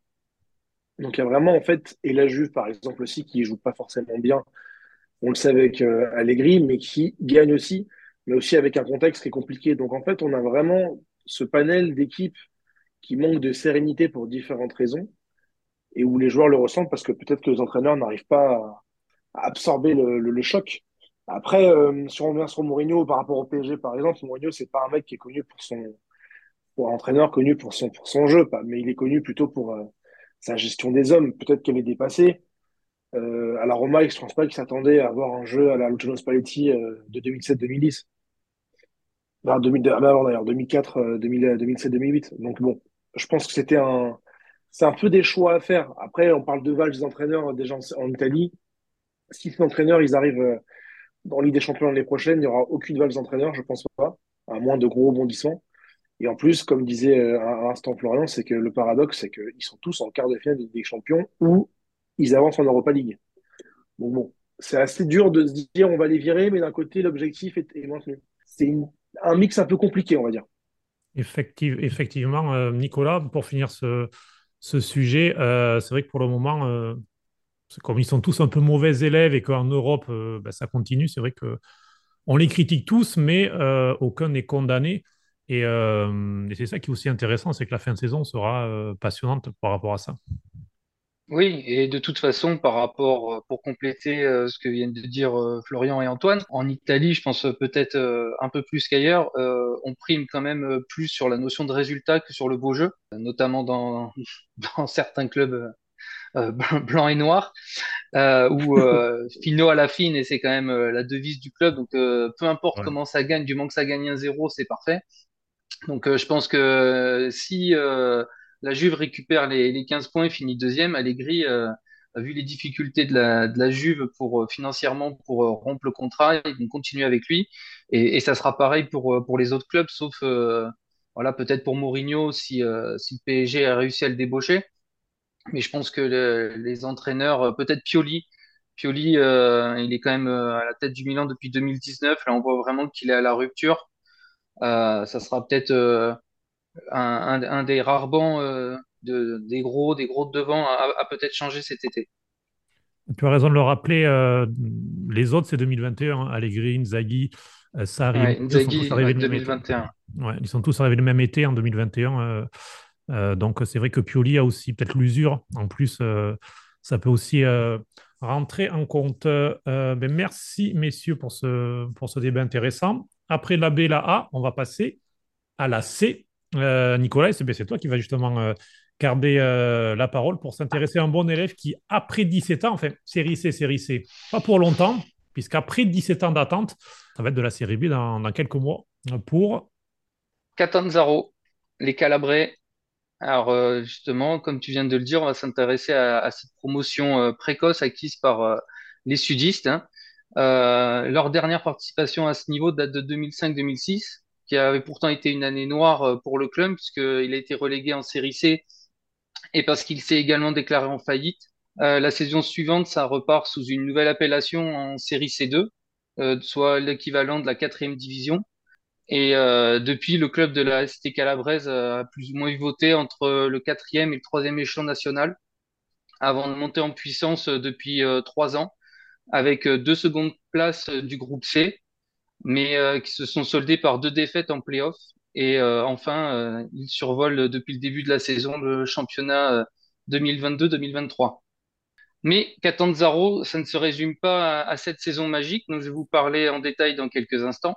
Donc il y a vraiment en fait, et la Juve par exemple aussi, qui joue pas forcément bien on le sait avec euh, Allegri, mais qui gagne aussi, mais aussi avec un contexte qui est compliqué. Donc en fait, on a vraiment ce panel d'équipes qui manque de sérénité pour différentes raisons et où les joueurs le ressentent parce que peut-être que les entraîneurs n'arrivent pas à, absorber le, choc. Après, euh, si on revient sur Mourinho par rapport au PSG, par exemple, Mourinho, c'est pas un mec qui est connu pour son, pour un entraîneur connu pour son, pour son jeu, mais il est connu plutôt pour euh, sa gestion des hommes. Peut-être qu'elle est dépassée, euh, à la Roma, je pense pas qu'ils s'attendaient à avoir un jeu à la Luciano Spalletti euh, de 2007-2010. Enfin, 2000, ah, avant d'ailleurs, 2004, euh, 2000, 2007-2008. Donc bon, je pense que c'était un, c'est un peu des choix à faire. Après, on parle de Valls des entraîneurs euh, déjà en, Italie. Si ces entraîneurs, ils arrivent euh, dans Ligue des Champions l'année prochaine, il n'y aura aucune Valls d'entraîneur, je pense pas, à moins de gros rebondissements. Et en plus, comme disait euh, à l'instant Florian, c'est que le paradoxe, c'est qu'ils sont tous en quart de finale des Champions ou ils avancent en Europa League. Bon, c'est assez dur de se dire on va les virer, mais d'un côté, l'objectif est, maintenu. C'est un mix un peu compliqué, on va dire. Effective- effectivement, euh, Nicolas, pour finir ce, sujet, euh, c'est vrai que pour le moment, euh, comme ils sont tous un peu mauvais élèves et qu'en Europe, ben, ça continue, c'est vrai que on les critique tous, mais aucun n'est condamné. Et, c'est ça qui est aussi intéressant, c'est que la fin de saison sera passionnante par rapport à ça. Oui, et de toute façon, par rapport, euh, pour compléter euh, ce que viennent de dire euh, Florian et Antoine, en Italie, je pense peut-être un peu plus qu'ailleurs, on prime quand même plus sur la notion de résultat que sur le beau jeu, notamment dans, dans certains clubs blancs et noirs, où fino à la fine, et c'est quand même la devise du club, donc peu importe Ouais. comment ça gagne, du moment que ça gagne un zéro, c'est parfait. Donc je pense que si la Juve récupère les, les 15 points et finit deuxième, Allegri euh, vu les difficultés de la, Juve euh, financièrement pour euh, rompre le contrat, ils vont continuer avec lui et, ça sera pareil pour euh, pour les autres clubs, sauf voilà peut-être pour Mourinho si si le PSG a réussi à le débaucher, mais je pense que le- les entraîneurs, peut-être Pioli. Pioli, il est quand même à la tête du Milan depuis 2019. Là, on voit vraiment qu'il est à la rupture. ça sera peut-être un, un, des rares bancs de, des gros, des gros de devant à, peut-être changer cet été. Tu as raison de le rappeler. les autres, c'est 2021. Hein. Allegri, Inzaghi, Sarri. Ouais, Inzaghi, 2021. Ouais, ils sont tous arrivés le même été en 2021. Euh, donc c'est vrai que Pioli a aussi peut-être l'usure. En plus, euh, ça peut aussi euh, rentrer en compte. Ben, merci messieurs pour ce, pour ce débat intéressant. Après la B, la A, on va passer à la C. Nicolas, c'est toi qui va justement garder la parole pour s'intéresser à un bon élève qui, après 17 ans, enfin, série C, série C, pas pour longtemps, puisqu'après 17 ans d'attente, ça va être de la série B dans, quelques mois pour... Catanzaro, les Calabrais, alors euh, justement, comme tu viens de le dire, on va s'intéresser à, cette promotion euh, précoce acquise par euh, les sudistes. Hein. leur dernière participation à ce niveau date de 2005-2006, qui avait pourtant été une année noire pour le club, puisqu'il a été relégué en série C et parce qu'il s'est également déclaré en faillite. la saison suivante, ça repart sous une nouvelle appellation en série C2, soit l'équivalent de la quatrième division. Et euh, depuis, le club de la ST Calabraise a plus ou moins voté entre le quatrième et le troisième échelon national avant de monter en puissance euh, depuis euh, trois ans avec deux secondes places du groupe C, mais qui se sont soldées par deux défaites en play-off. Et enfin, ils survolent depuis le début de la saison le championnat 2022-2023. Mais Catanzaro, ça ne se résume pas à, cette saison magique dont je vais vous parler en détail dans quelques instants.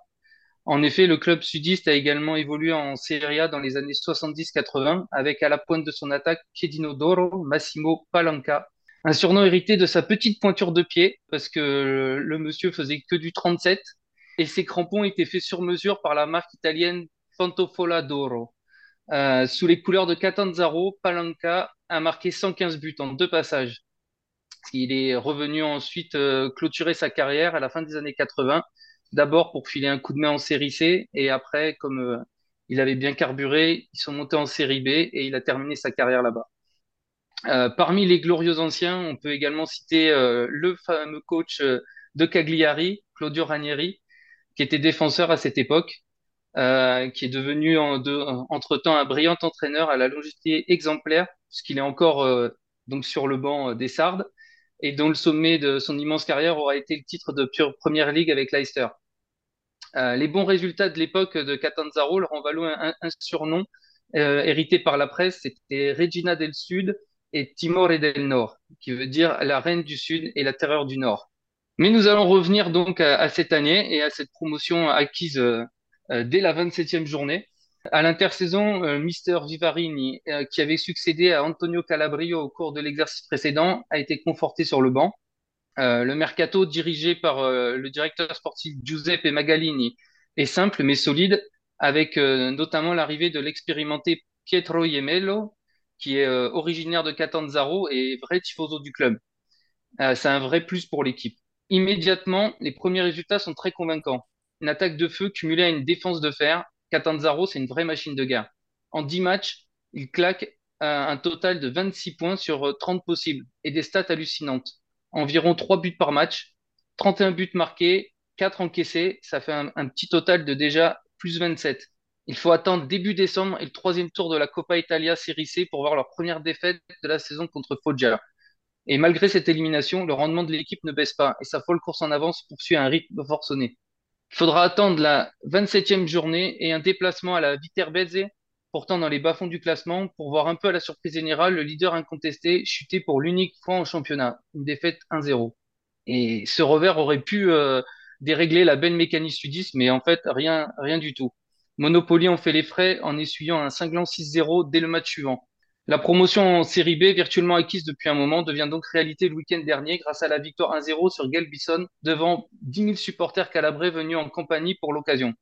En effet, le club sudiste a également évolué en Serie A dans les années 70-80 avec à la pointe de son attaque Chedino Doro, Massimo Palanca, un surnom hérité de sa petite pointure de pied parce que le monsieur faisait que du 37 et ses crampons étaient faits sur mesure par la marque italienne Pantofola d'Oro. Euh, sous les couleurs de Catanzaro, Palanca a marqué 115 buts en deux passages. Il est revenu ensuite euh, clôturer sa carrière à la fin des années 80 d'abord pour filer un coup de main en série C, et après, comme euh, il avait bien carburé, ils sont montés en série B et il a terminé sa carrière là-bas. Parmi les glorieux anciens, on peut également citer le fameux coach de Cagliari, Claudio Ranieri, qui était défenseur à cette époque, qui est devenu en entre-temps un brillant entraîneur à la longévité exemplaire, puisqu'il est encore donc sur le banc des Sardes et dont le sommet de son immense carrière aura été le titre de Première Ligue avec Leicester. Euh, les bons résultats de l'époque de Catanzaro leur ont valu un, surnom euh, hérité par la presse, c'était Regina del Sud et Timore del Nord, qui veut dire la reine du Sud et la terreur du Nord. Mais nous allons revenir donc à, cette année et à cette promotion acquise euh, dès la 27e journée. À l'intersaison, euh, Mister Vivarini, euh, qui avait succédé à Antonio Calabrio au cours de l'exercice précédent, a été conforté sur le banc. Euh, le mercato dirigé par le directeur sportif Giuseppe Magalini est simple mais solide, avec notamment l'arrivée de l'expérimenté Pietro Iemello, qui est originaire de Catanzaro et vrai tifoso du club. C'est un vrai plus pour l'équipe. Immédiatement, les premiers résultats sont très convaincants. Une attaque de feu cumulée à une défense de fer, Catanzaro, c'est une vraie machine de guerre. En 10 matchs, il claque un total de 26 points sur 30 possibles et des stats hallucinantes. Environ 3 buts par match, 31 buts marqués, 4 encaissés, ça fait un, petit total de déjà plus 27. Il faut attendre début décembre et le troisième tour de la Coppa Italia Serie C pour voir leur première défaite de la saison contre Foggia. Et malgré cette élimination, le rendement de l'équipe ne baisse pas et sa folle course en avance poursuit un rythme forcené. Il faudra attendre la 27e journée et un déplacement à la Viterbese, pourtant dans les bas-fonds du classement, pour voir un peu à la surprise générale le leader incontesté chuter pour l'unique fois en championnat, une défaite 1-0. Et ce revers aurait pu euh, dérégler la belle mécanique sudiste, mais en fait, rien, rien du tout. Monopoly en fait les frais en essuyant un cinglant 6-0 dès le match suivant. La promotion en série B, virtuellement acquise depuis un moment, devient donc réalité le week-end dernier grâce à la victoire 1-0 sur Gelbison devant 10 000 supporters calabrais venus en compagnie pour l'occasion.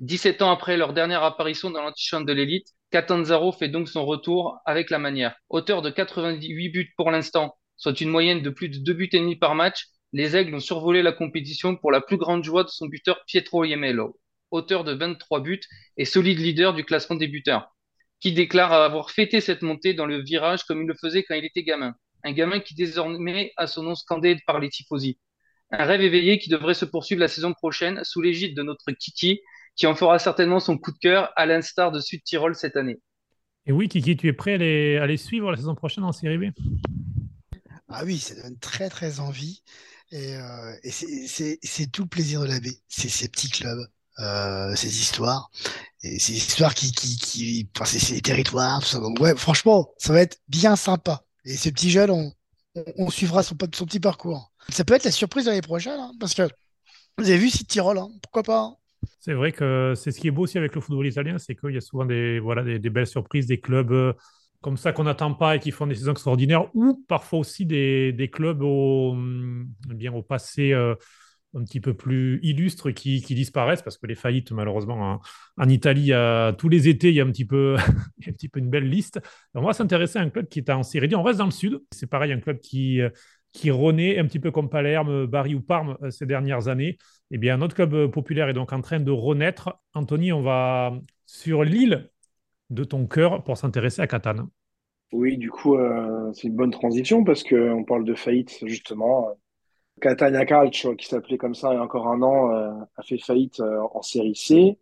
17 ans après leur dernière apparition dans l'antichambre de l'élite, Catanzaro fait donc son retour avec la manière. Auteur de 98 buts pour l'instant, soit une moyenne de plus de 2 buts et demi par match, les Aigles ont survolé la compétition pour la plus grande joie de son buteur Pietro Iemello, auteur de 23 buts et solide leader du classement des buteurs qui déclare avoir fêté cette montée dans le virage comme il le faisait quand il était gamin. Un gamin qui désormais a son nom scandé par les tifosi. Un rêve éveillé qui devrait se poursuivre la saison prochaine sous l'égide de notre Kiki, qui en fera certainement son coup de cœur, à l'instar de Sud Tyrol cette année. Et oui, Kiki, tu es prêt à les, suivre la saison prochaine en Série B? Ah oui, ça donne très très envie. Et, euh, c'est tout le plaisir de la baie. C'est ces petits clubs, euh, ces histoires. Et ces histoires qui, qui, qui enfin, c'est ces territoires, tout ça. Donc, ouais, franchement, ça va être bien sympa. Et ces petits jeunes, on, on, suivra son, son, petit parcours. Ça peut être la surprise l'année prochaine, hein, parce que vous avez vu City Tyrol, hein, pourquoi pas hein. C'est vrai que c'est ce qui est beau aussi avec le football italien, c'est qu'il y a souvent des, voilà, des, belles surprises, des clubs euh, comme ça qu'on n'attend pas et qui font des saisons extraordinaires, ou parfois aussi des, des clubs au, eh bien, au passé euh, un petit peu plus illustres qui, disparaissent, parce que les faillites, malheureusement, en, Italie, tous les étés, il y a un petit peu, une belle liste. on va s'intéresser à un club qui est en Série D. On reste dans le sud. C'est pareil, un club qui, euh, qui renaît un petit peu comme Palerme, Bari ou Parme euh, ces dernières années. Eh bien, notre club euh, populaire est donc en train de renaître. Anthony, on va sur l'île de ton cœur pour s'intéresser à Catane. Oui, du coup, c'est une bonne transition parce qu'on parle de faillite, justement. Catania Calcio, qui s'appelait comme ça il y a encore un an, a fait faillite en série C.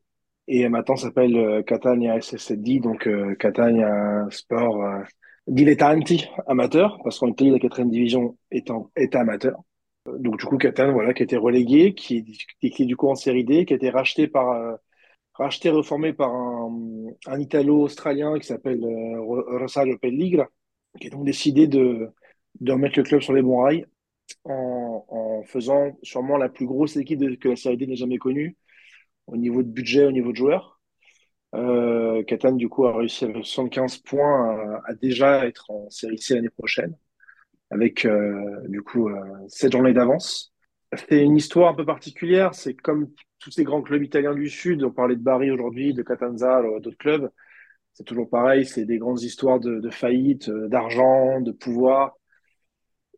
Et maintenant s'appelle Catania SSD, donc Catania Sport dilettanti, amateur, parce qu'en Italie, la quatrième division est, en, amateur. Donc, du coup, Catane, voilà, qui a été relégué, qui est, qui est du coup en série D, qui a été racheté par, euh, racheté, reformé par un, un Italo-Australien qui s'appelle euh, Rosario Pelligra, qui a donc décidé de, de remettre le club sur les bons rails en, faisant sûrement la plus grosse équipe que la série D n'ait jamais connue au niveau de budget, au niveau de joueurs. Euh, Catane, du coup, a réussi avec 75 points à, déjà être en série C l'année prochaine, avec euh, du coup euh, cette journée d'avance. C'est une histoire un peu particulière. C'est comme tous ces grands clubs italiens du Sud. On parlait de Bari aujourd'hui, de Catanza, d'autres clubs. C'est toujours pareil. C'est des grandes histoires de, de faillite, euh, d'argent, de pouvoir.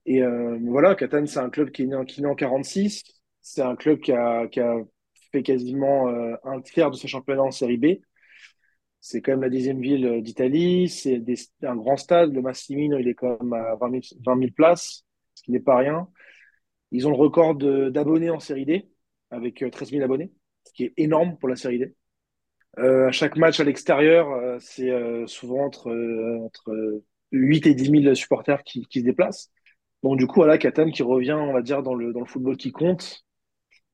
Et euh, voilà, Catane, c'est un club qui est né, en 46. C'est un club qui a, fait quasiment euh, un tiers de ses championnats en série B. C'est quand même la dixième ville euh, d'Italie. C'est un grand stade. Le Massimino, il est quand même à 20 000, places, ce qui n'est pas rien. Ils ont le record d'abonnés en Série D, avec 13 euh, 000 abonnés, ce qui est énorme pour la Série D. Euh, à chaque match à l'extérieur, c'est souvent entre, entre 8 et 10 000 supporters qui se déplacent. Donc du coup, voilà, Catane qui revient, on va dire, dans le, dans le football qui compte,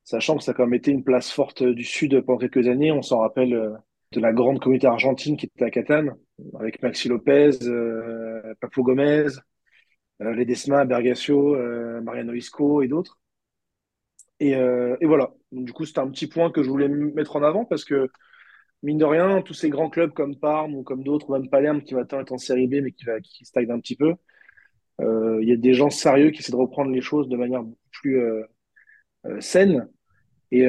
sachant que ça a quand même été une place forte du Sud pendant quelques années. On s'en rappelle de la grande communauté argentine qui était à Catane, avec Maxi Lopez, euh, Papo Gomez, euh, Ledesma, Bergasio, euh, Mariano Isco et d'autres. Et, euh, et, voilà. Donc, du coup, c'était un petit point que je voulais mettre en avant parce que, mine de rien, tous ces grands clubs comme Parme ou comme d'autres, ou même Palerme qui maintenant est en série B mais qui, va, qui stagne un petit peu, euh, il y a des gens sérieux qui essaient de reprendre les choses de manière beaucoup plus saine. Et,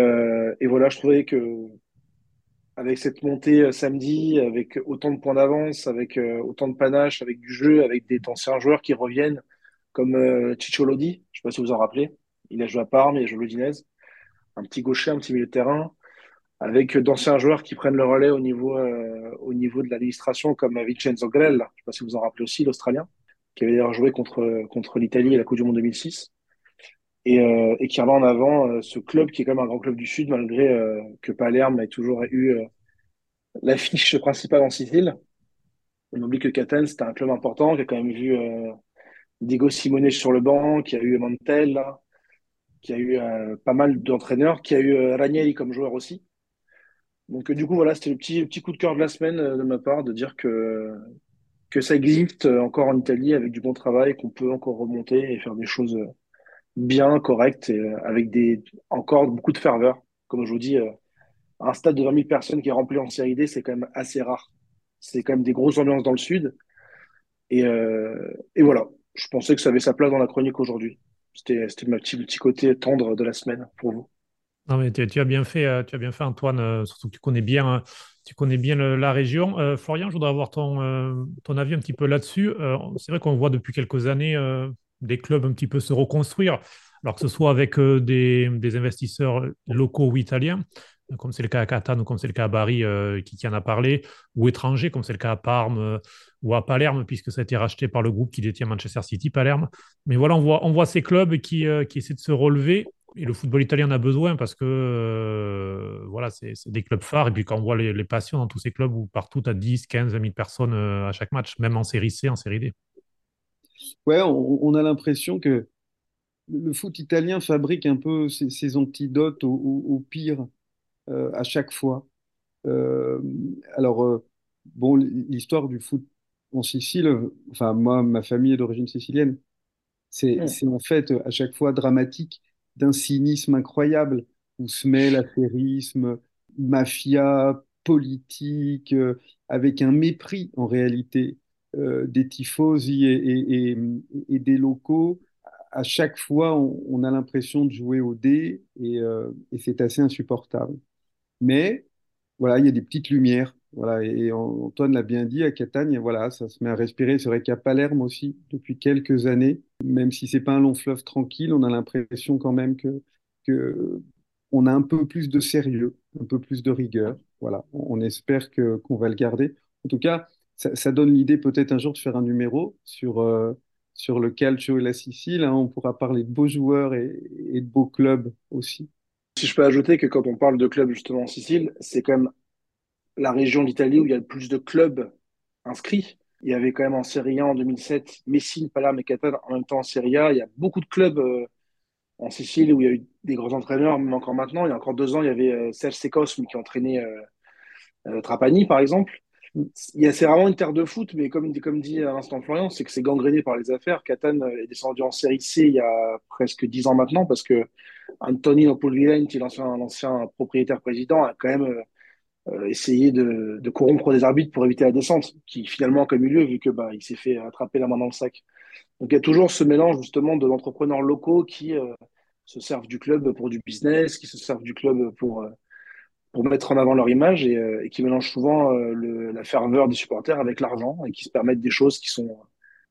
voilà, je trouvais que avec cette montée euh, samedi, avec autant de points d'avance, avec euh, autant de panache, avec du jeu, avec des anciens joueurs qui reviennent, comme euh, Lodi, je ne sais pas si vous en rappelez. Il a joué à Parme, il a joué à l'Udinese. Un petit gaucher, un petit milieu de terrain, avec d'anciens joueurs qui prennent le relais au niveau, euh, au niveau de l'administration, comme Vincenzo Grell, je ne sais pas si vous en rappelez aussi, l'Australien, qui avait d'ailleurs joué contre, contre l'Italie à la Coupe du Monde 2006 et, euh, et qui remet en avant euh, ce club qui est quand même un grand club du Sud, malgré euh, que Palerme ait toujours eu l'affiche principale en Sicile. On oublie que Catane, c'était un club important, qui a quand même vu Diego Simone sur le banc, qui a eu Montella, qui a eu pas mal d'entraîneurs, qui a eu Ranieri comme joueur aussi. Donc du coup, voilà, c'était le petit, petit coup de cœur de la semaine de ma part, de dire que, que ça existe encore en Italie avec du bon travail, qu'on peut encore remonter et faire des choses bien, correct, et, euh, avec des, encore beaucoup de ferveur. Comme je vous dis, euh, un stade de 20 000 personnes qui est rempli en série D, c'est quand même assez rare. C'est quand même des grosses ambiances dans le sud. Et, euh, voilà, je pensais que ça avait sa place dans la chronique aujourd'hui. C'était, c'était mon petit, petit côté tendre de la semaine pour vous. Non, mais as bien fait, tu as bien fait Antoine, surtout que tu connais bien, tu connais bien la région. Florian, je voudrais avoir ton, ton avis un petit peu là-dessus. c'est vrai qu'on voit depuis quelques années des clubs un petit peu se reconstruire, alors que ce soit avec euh, des, investisseurs locaux ou italiens, comme c'est le cas à Catane ou comme c'est le cas à Bari, euh, qui, qui, en a parlé, ou étrangers, comme c'est le cas à Parme euh, ou à Palerme, puisque ça a été racheté par le groupe qui détient Manchester City, Palerme. Mais voilà, on voit, on voit ces clubs qui, qui essaient de se relever. Et le football italien en a besoin parce que euh, voilà, c'est des clubs phares. Et puis quand on voit les, les passions dans tous ces clubs où partout tu as 10, 15, 20 000 personnes euh, à chaque match, même en série C, en série D. Ouais, on, on a l'impression que le foot italien fabrique un peu ses, ses antidotes au, au- au pire euh, à chaque fois. Euh, alors, euh, bon, l'histoire du foot en Sicile, enfin, moi, ma famille est d'origine sicilienne, c'est, en fait à chaque fois dramatique d'un cynisme incroyable où se mêle affairisme, mafia, politique, euh, avec un mépris en réalité euh, des tifosi et, des locaux. À chaque fois, on, a l'impression de jouer au dé euh, et c'est assez insupportable. Mais voilà, il y a des petites lumières. Voilà, et Antoine l'a bien dit, à Catane, voilà, ça se met à respirer. C'est vrai qu'à Palerme aussi, depuis quelques années, même si c'est pas un long fleuve tranquille, on a l'impression quand même que, on a un peu plus de sérieux, un peu plus de rigueur. Voilà, on, espère que qu'on va le garder. En tout cas, ça, ça donne l'idée peut-être un jour de faire un numéro sur euh, sur le calcio et la Sicile. hein. on pourra parler de beaux joueurs et, et de beaux clubs aussi. Si je peux ajouter que quand on parle de clubs justement en Sicile, c'est quand même la région d'Italie où il y a le plus de clubs inscrits. Il y avait quand même en Serie A en 2007 Messine, Palerme et Catane en même temps en Serie A. Il y a beaucoup de clubs euh, en Sicile où il y a eu des grands entraîneurs, même encore maintenant. Il y a encore deux ans, il y avait euh, Serge Secos qui entraînait euh, euh, Trapani, par exemple. C'est vraiment une terre de foot, mais comme, comme dit à l'instant Florian, c'est que c'est gangréné par les affaires. Catane est descendu en série C il y a presque dix ans maintenant, parce que Antonino Pulvirenti, l'ancien, l'ancien propriétaire président, a quand même euh, essayé de, de corrompre des arbitres pour éviter la descente, qui finalement a comme eu lieu, vu que bah, il s'est fait attraper la main dans le sac. Donc il y a toujours ce mélange justement de l'entrepreneurs locaux qui euh, se servent du club pour du business, qui se servent du club pour, euh, pour mettre en avant leur image et, euh, et qui mélangent souvent euh, le, la ferveur des supporters avec l'argent et qui se permettent des choses qui sont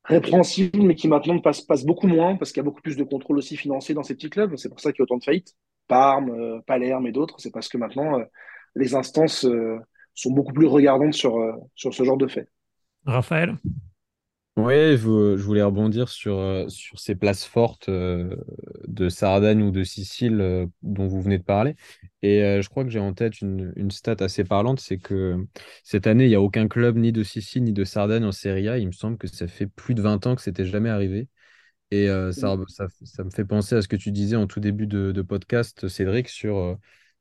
répréhensibles mais qui maintenant passent, passent beaucoup moins parce qu'il y a beaucoup plus de contrôle aussi financier dans ces petits clubs. C'est pour ça qu'il y a autant de faillites. Parme, Palerme et d'autres, c'est parce que maintenant les instances euh, sont beaucoup plus regardantes sur, euh, sur ce genre de faits. Raphaël? Oui, je, voulais rebondir sur, euh, sur ces places fortes euh, de Sardaigne ou de Sicile euh, dont vous venez de parler. Et euh, je crois que j'ai en tête une, une stat assez parlante, c'est que cette année, il n'y a aucun club ni de Sicile ni de Sardaigne en Serie A. Il me semble que ça fait plus de 20 ans que c'était jamais arrivé. Et euh, ça, ça, ça me fait penser à ce que tu disais en tout début de, de podcast, Cédric, sur, euh,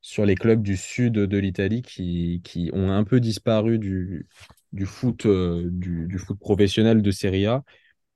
sur les clubs du sud de l'Italie qui, qui ont un peu disparu du, du foot, euh, du, foot professionnel de Serie A.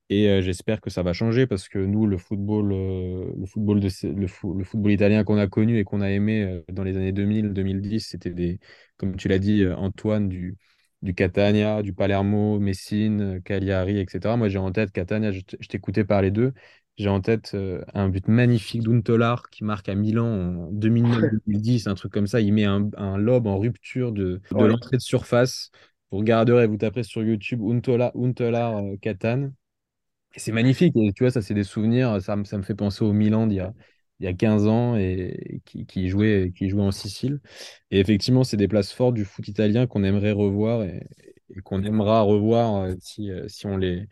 Et euh, j'espère que ça va changer parce que nous, le football, euh, le football, de, le, le football italien qu'on a connu et qu'on a aimé dans les années 2000-2010, c'était des, comme tu l'as dit, Antoine, du, du Catania, du Palermo, Messine, Cagliari, etc. Moi, j'ai en tête Catania, je t'écoutais parler d'eux. J'ai en tête euh, un but magnifique d'Untolar qui marque à Milan en 2009-2010, un truc comme ça. Il met un, un lob en rupture de, de Ouais. l'entrée de surface. Vous regarderez, vous taperez sur YouTube Untola, Untolar euh, Catane. Et c'est magnifique. Et tu vois, ça, c'est des souvenirs. Ça, me- ça me fait penser au Milan d'il y a, il y a 15 ans et qui, qui jouait, qui jouait en Sicile. Et effectivement, c'est des places fortes du foot italien qu'on aimerait revoir et, et qu'on aimera revoir euh, si, si on les,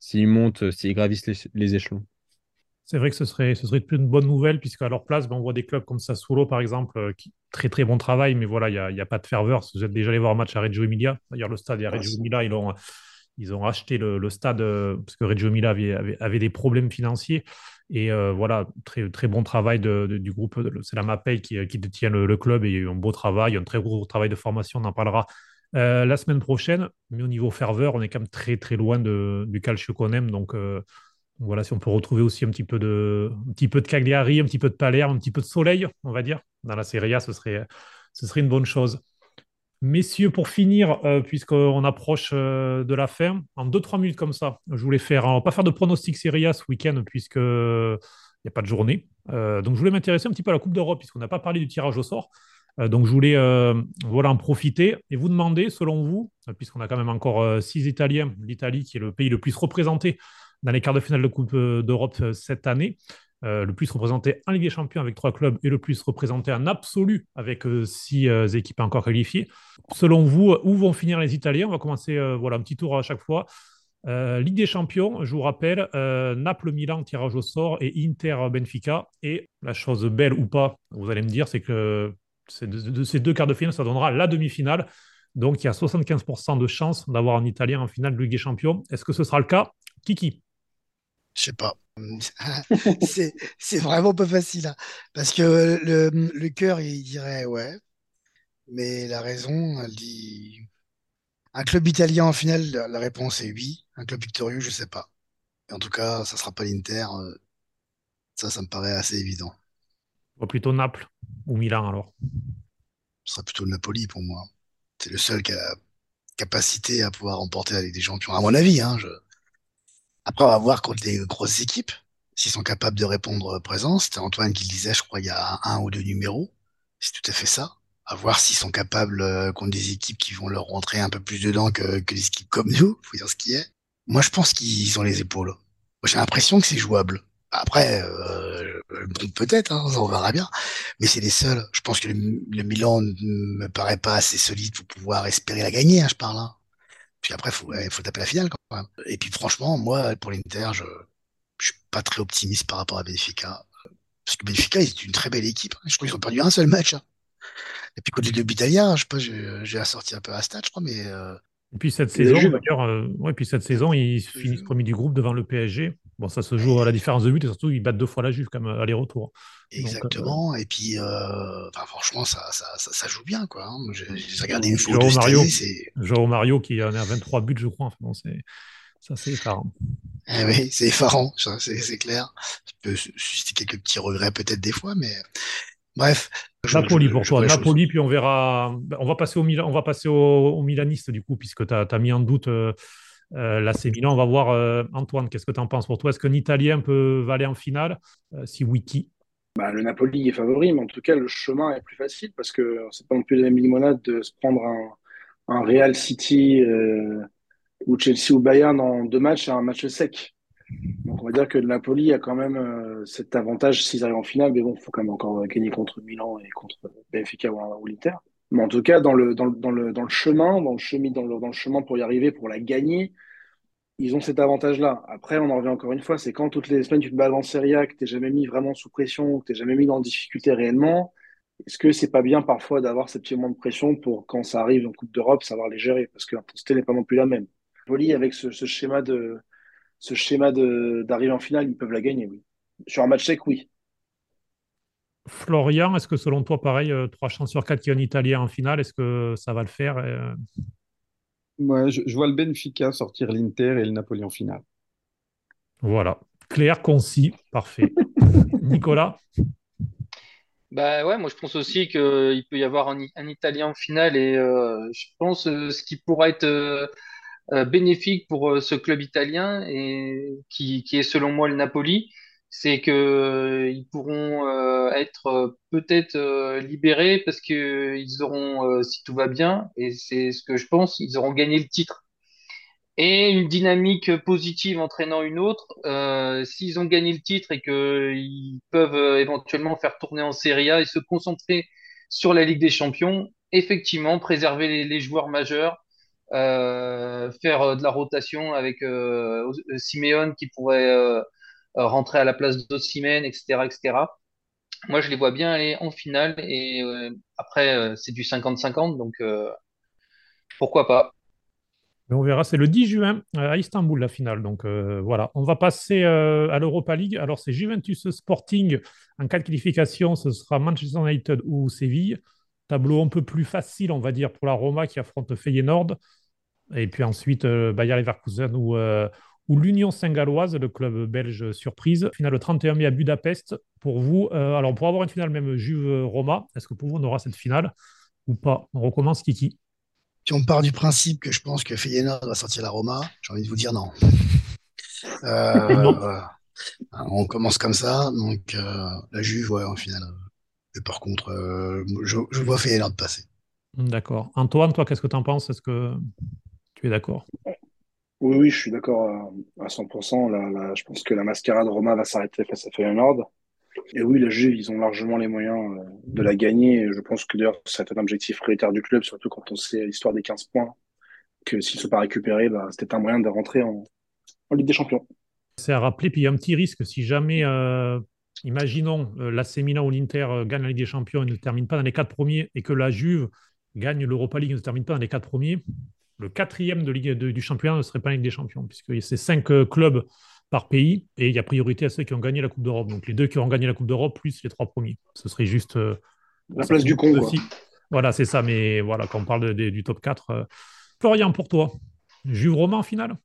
s'ils montent, s'ils gravissent les, les échelons. C'est vrai que ce serait, ce serait une bonne nouvelle, puisqu'à leur place, ben, on voit des clubs comme Sassuolo, par exemple, euh, qui très très bon travail, mais voilà, il n'y a, pas de ferveur. Vous êtes déjà allé voir un match à Reggio Emilia. D'ailleurs, le stade à Ah, Reggio Emilia, ils ont, ils ont acheté le, le stade euh, parce que Reggio Emilia avait, avait, avait des problèmes financiers. Et euh, voilà, très, très bon travail de, de- du groupe. C'est la MAPEI qui, qui détient le, le club et il y a eu un beau travail, un très gros travail de formation, on en parlera euh, la semaine prochaine. Mais au niveau ferveur, on est quand même très très loin de, du calcio qu'on aime. Donc, euh, voilà, si on peut retrouver aussi un petit peu de, un petit peu de Cagliari, un petit peu de Palerme, un petit peu de soleil, on va dire, dans la Serie A, ce serait, ce serait une bonne chose. Messieurs, pour finir, euh, puisqu'on approche euh, de la fin, en 2-3 minutes comme ça, je voulais faire, on va pas faire de pronostic Serie A ce week-end, puisque il n'y a pas de journée. Euh, donc, je voulais m'intéresser un petit peu à la Coupe d'Europe, puisqu'on n'a pas parlé du tirage au sort. Donc, je voulais voilà, en profiter et vous demander, selon vous, puisqu'on a quand même encore six Italiens, l'Italie qui est le pays le plus représenté dans les quarts de finale de Coupe euh, d'Europe euh, cette année, euh, le plus représenté en Ligue des Champions avec trois clubs et le plus représenté en absolu avec six équipes encore qualifiées. Selon vous, où vont finir les Italiens? On va commencer voilà, un petit tour à chaque fois. Ligue des Champions, je vous rappelle, Naples-Milan, tirage au sort, et Inter-Benfica. Et la chose belle ou pas, vous allez me dire, c'est que ces deux quarts de finale, ça donnera la demi-finale. Donc, il y a 75% de chances d'avoir un Italien en finale de Ligue des Champions. Est-ce que ce sera le cas? Kiki Je sais pas. c'est vraiment pas facile. Hein. Parce que le, le cœur, il dirait ouais. Mais la raison, elle dit un club italien en finale, la réponse est oui. Un club victorieux, je sais pas. en tout cas, ça sera pas l'Inter. Euh, ça, ça me paraît assez évident. Ou plutôt Naples ou Milan alors Ce sera plutôt le Napoli pour moi. C'est le seul qui a la capacité à pouvoir remporter la Ligue des Champions, à mon avis. Hein, je... Après, on va voir contre des grosses équipes, s'ils sont capables de répondre présent. C'était Antoine qui le disait, je crois, il y a un ou deux numéros. C'est tout à fait ça à voir s'ils sont capables euh, contre des équipes qui vont leur rentrer un peu plus dedans que, que des équipes comme nous, faut dire ce qui est. Moi, je pense qu'ils ont les épaules. J'ai l'impression que c'est jouable. Après, euh, peut-être, hein, on verra bien. Mais c'est les seuls. Je pense que le, Milan ne me paraît pas assez solide pour pouvoir espérer la gagner, hein, je parle. Hein. Puis après, faut, il faut taper la finale quand même. Et puis franchement, moi, pour l'Inter, je, je suis pas très optimiste par rapport à Benfica. Parce que Benfica, c'est une très belle équipe. Je crois qu'ils ont perdu un seul match. Hein. Et puis côté club italien, je sais pas, j'ai assorti un peu à stade, je crois, mais. Euh... Et puis cette saison, d'ailleurs, euh, ouais, puis cette saison, ils finissent premier du groupe devant le PSG. Bon, ça se joue à la différence de but et surtout, ils battent deux fois la Juve comme aller-retour. Exactement. et puis, euh, franchement, ça, ça, ça, joue bien, quoi. Hein. J'ai regardé une photo de Mario, Joao Mario qui en est à 23 buts, je crois. Enfin, bon, c'est ça, c'est effarant. Eh oui, c'est effarant, c'est clair. Ça peut susciter quelques petits regrets peut-être des fois, mais Bref. Napoli pour toi. Napoli, puis on verra. On va passer au, Milan, on va passer au, Milaniste, du coup, puisque tu as, mis en doute euh, euh, l'AC Milan. On va voir, euh, Antoine, qu'est-ce que tu en penses pour toi? Est-ce qu'un Italien peut aller en finale? Si oui, qui? Bah, Le Napoli est favori, mais en tout cas, le chemin est plus facile parce que c'est pas non plus la limonade de se prendre un, Real City ou Chelsea ou Bayern en deux matchs à un match sec. Donc on va dire que Napoli a quand même euh, cet avantage s'ils arrivent en finale, mais bon, il faut quand même encore gagner contre Milan et contre Benfica ou, l'Inter. Mais en tout cas, dans le, dans, le, dans, le, dans le chemin, dans le, chemin, dans, le, dans le chemin pour y arriver, pour la gagner, ils ont cet avantage-là. Après, on en revient encore une fois, c'est quand toutes les semaines tu te en Serie A, que tu jamais mis vraiment sous pression, que tu jamais mis dans difficulté réellement, est-ce que c'est pas bien parfois d'avoir ces petits moments de pression pour quand ça arrive en Coupe d'Europe, savoir les gérer? Parce que l'intensité n'est pas non plus la même. Napoli, avec ce, schéma de, ce schéma d'arriver en finale, ils peuvent la gagner, oui. Sur un match sec, oui. Florian, est-ce que selon toi, pareil, euh, trois chances sur quatre qu'il y a un Italien en finale, est-ce que ça va le faire euh? Moi, je, vois le Benfica sortir l'Inter et le Napoli en finale. Voilà, clair, concis, parfait. Nicolas? Bah ouais, moi je pense aussi qu'il peut y avoir un, Italien en finale et euh, je pense ce qui pourra être euh, bénéfique pour euh, ce club italien et qui, qui est selon moi le Napoli, c'est que euh, ils pourront être peut-être libérés parce que ils auront, si tout va bien, et c'est ce que je pense, ils auront gagné le titre. Et une dynamique positive entraînant une autre, euh, s'ils ont gagné le titre et qu'ils peuvent éventuellement faire tourner en Serie A et se concentrer sur la Ligue des Champions, effectivement, préserver les, joueurs majeurs, euh, faire euh, de la rotation avec euh, Simeone qui pourrait rentrer à la place d'Ossimène, etc., etc. Moi, je les vois bien aller en finale et après, c'est du 50-50, donc pourquoi pas. On verra, c'est le 10 juin à Istanbul la finale. Donc voilà, on va passer à l'Europa League. Alors c'est Juventus Sporting en cas de qualification, ce sera Manchester United ou Séville. Tableau un peu plus facile, on va dire, pour la Roma qui affronte Feyenoord. Et puis ensuite, euh, Bayer Leverkusen ou, euh, ou l'Union Saint-Galloise, le club belge surprise. Finale 31 mai à Budapest. Pour vous, euh, alors pour avoir une finale même Juve-Roma, est-ce que pour vous on aura cette finale ou pas? On recommence, Kiki. Si on part du principe que je pense que Feyenoord va sortir la Roma, j'ai envie de vous dire non. On commence comme ça, donc la Juve, ouais, en finale. Et par contre, je, je, vois Feyenoord passer. D'accord. Antoine, toi, qu'est-ce que tu en penses? Est-ce que tu es d'accord? Oui, oui, je suis d'accord à, 100%. Là, je pense que la mascarade Roma va s'arrêter face à Feyenoord. Et oui, la Juve, ils ont largement les moyens euh, de la gagner. je pense que d'ailleurs, c'est un objectif prioritaire du club, surtout quand on sait l'histoire des 15 points que s'ils ne sont pas récupérés, bah, c'était un moyen de rentrer en, Ligue des Champions. C'est à rappeler, puis il y a un petit risque si jamais, euh, imaginons, euh, l'AC ou l'Inter euh, gagne la Ligue des Champions et ne termine pas dans les quatre premiers, et que la Juve gagne l'Europa League et ne termine pas dans les quatre premiers, le quatrième de Ligue, de- du championnat ne serait pas la Ligue des Champions, puisque c'est cinq euh, clubs par pays, et il y a priorité à ceux qui ont gagné la Coupe d'Europe. Donc les deux qui ont gagné la Coupe d'Europe, plus les trois premiers. Ce serait juste... euh, La place du con, quoi. aussi. Voilà, c'est ça, mais voilà, quand on parle de- de- du top 4. euh, Florian, pour toi, Juve Romain en finale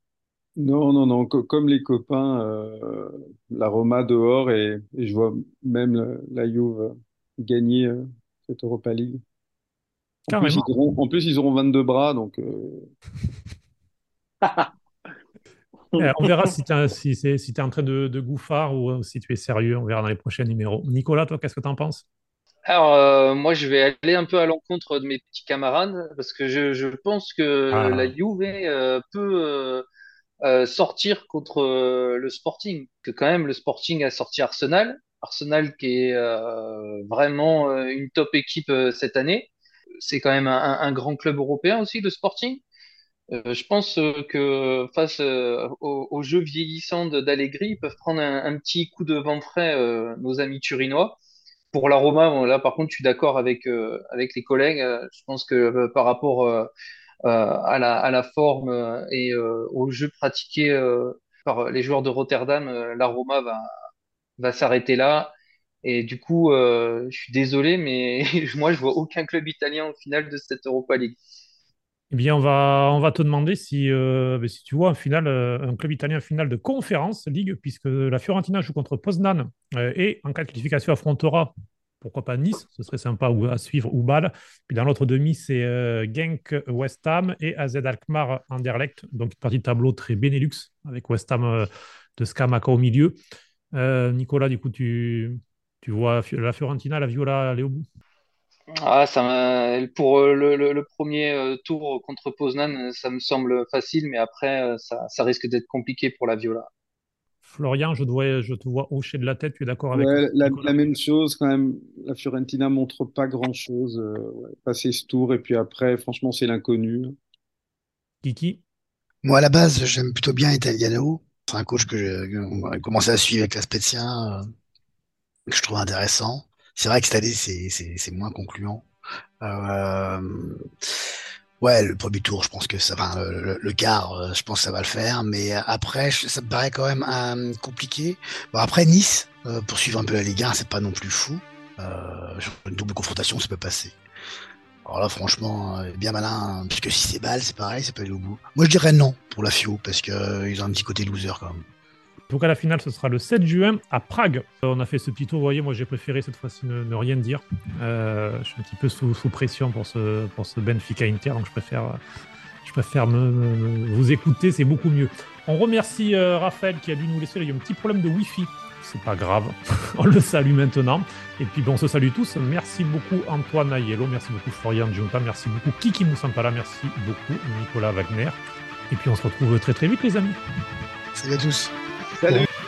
Non, non, non, co- comme les copains, euh, la Roma dehors et, et je vois même la, la Juve gagner euh, cette Europa League. En plus, auront, en plus, ils auront 22 bras, donc euh, Eh, on verra si tu es, si en train de, de gouffard ou euh, si tu es sérieux. On verra dans les prochains numéros. Nicolas, toi, qu'est-ce que tu en penses? Alors, euh, moi, je vais aller un peu à l'encontre de mes petits camarades parce que je, je pense que Ah. la Juve euh, peut euh, euh, sortir contre euh, le Sporting. Que quand même, le Sporting a sorti Arsenal. Arsenal qui est euh, vraiment euh, une top équipe euh, cette année. C'est quand même un, grand club européen aussi, le Sporting. Euh, je pense euh, que face euh, au, au jeu vieillissant de- d'Allegri, ils peuvent prendre un, petit coup de vent frais, nos amis turinois. Pour la Roma, là par contre, je suis d'accord avec avec les collègues. Je pense que par rapport à la à la forme et euh, au jeu pratiqué euh, par les joueurs de Rotterdam, la Roma va va s'arrêter là. Et du coup, euh, je suis désolé, mais moi, je vois aucun club italien au final de cette Europa League. Eh bien, on va, on va te demander si, euh, ben, si tu vois un, final, euh, un club italien en finale de conférence Ligue, puisque la Fiorentina joue contre Poznan et en cas de qualification affrontera, pourquoi pas Nice, ce serait sympa à suivre, ou Bâle. Puis dans l'autre demi, c'est Genk West Ham et AZ Alkmaar Anderlecht. Donc une partie de tableau très Benelux avec West Ham de Scamacca au milieu. Nicolas, du coup, tu, tu vois la Fiorentina, la Viola aller au bout Ah, ça pour euh, le, le- le premier euh, tour contre Poznan, euh, ça me semble facile, mais après, ça, ça risque d'être compliqué pour la Viola. Florian, je, dois, je te vois hocher de la tête, tu es d'accord avec ouais, la, même chose quand même. La Fiorentina montre pas grand-chose. ouais, passer ce tour et puis après, franchement, c'est l'inconnu. Kiki Moi, à la base, j'aime plutôt bien Italiano. C'est un coach que j'ai commencé à suivre avec la Spezia, euh, que je trouve intéressant. C'est vrai que cette année, c'est, moins concluant. Euh, ouais, le premier tour, je pense que ça va, le, le- quart, euh, je pense que ça va le faire. Mais après, ça me paraît quand même euh, compliqué. Bon, après, Nice, euh, pour suivre un peu la Ligue 1, c'est pas non plus fou. Une double confrontation, ça peut passer. Alors là, franchement, bien malin, hein, puisque si c'est balle, c'est pareil, ça peut aller au bout. Moi, je dirais non pour la FIO, parce que euh, ils ont un petit côté loser quand même. Donc à la finale, ce sera le 7 juin à Prague. Euh, On a fait ce petit tour, vous voyez, moi j'ai préféré cette fois-ci ne, rien dire. Euh, je suis un petit peu sous, pression pour ce, Benfica Inter, donc je préfère, je préfère me, vous écouter, c'est beaucoup mieux. On remercie euh, Raphaël qui a dû nous laisser, il y a un petit problème de Wi-Fi. C'est pas grave, on le salue maintenant. Et puis bon, on se salue tous. Merci beaucoup Antoine Aiello, merci beaucoup Florian Giunta, merci beaucoup Kiki Moussampala, merci beaucoup Nicolas Wagner. Et puis on se retrouve très très vite les amis. Salut à tous. Salut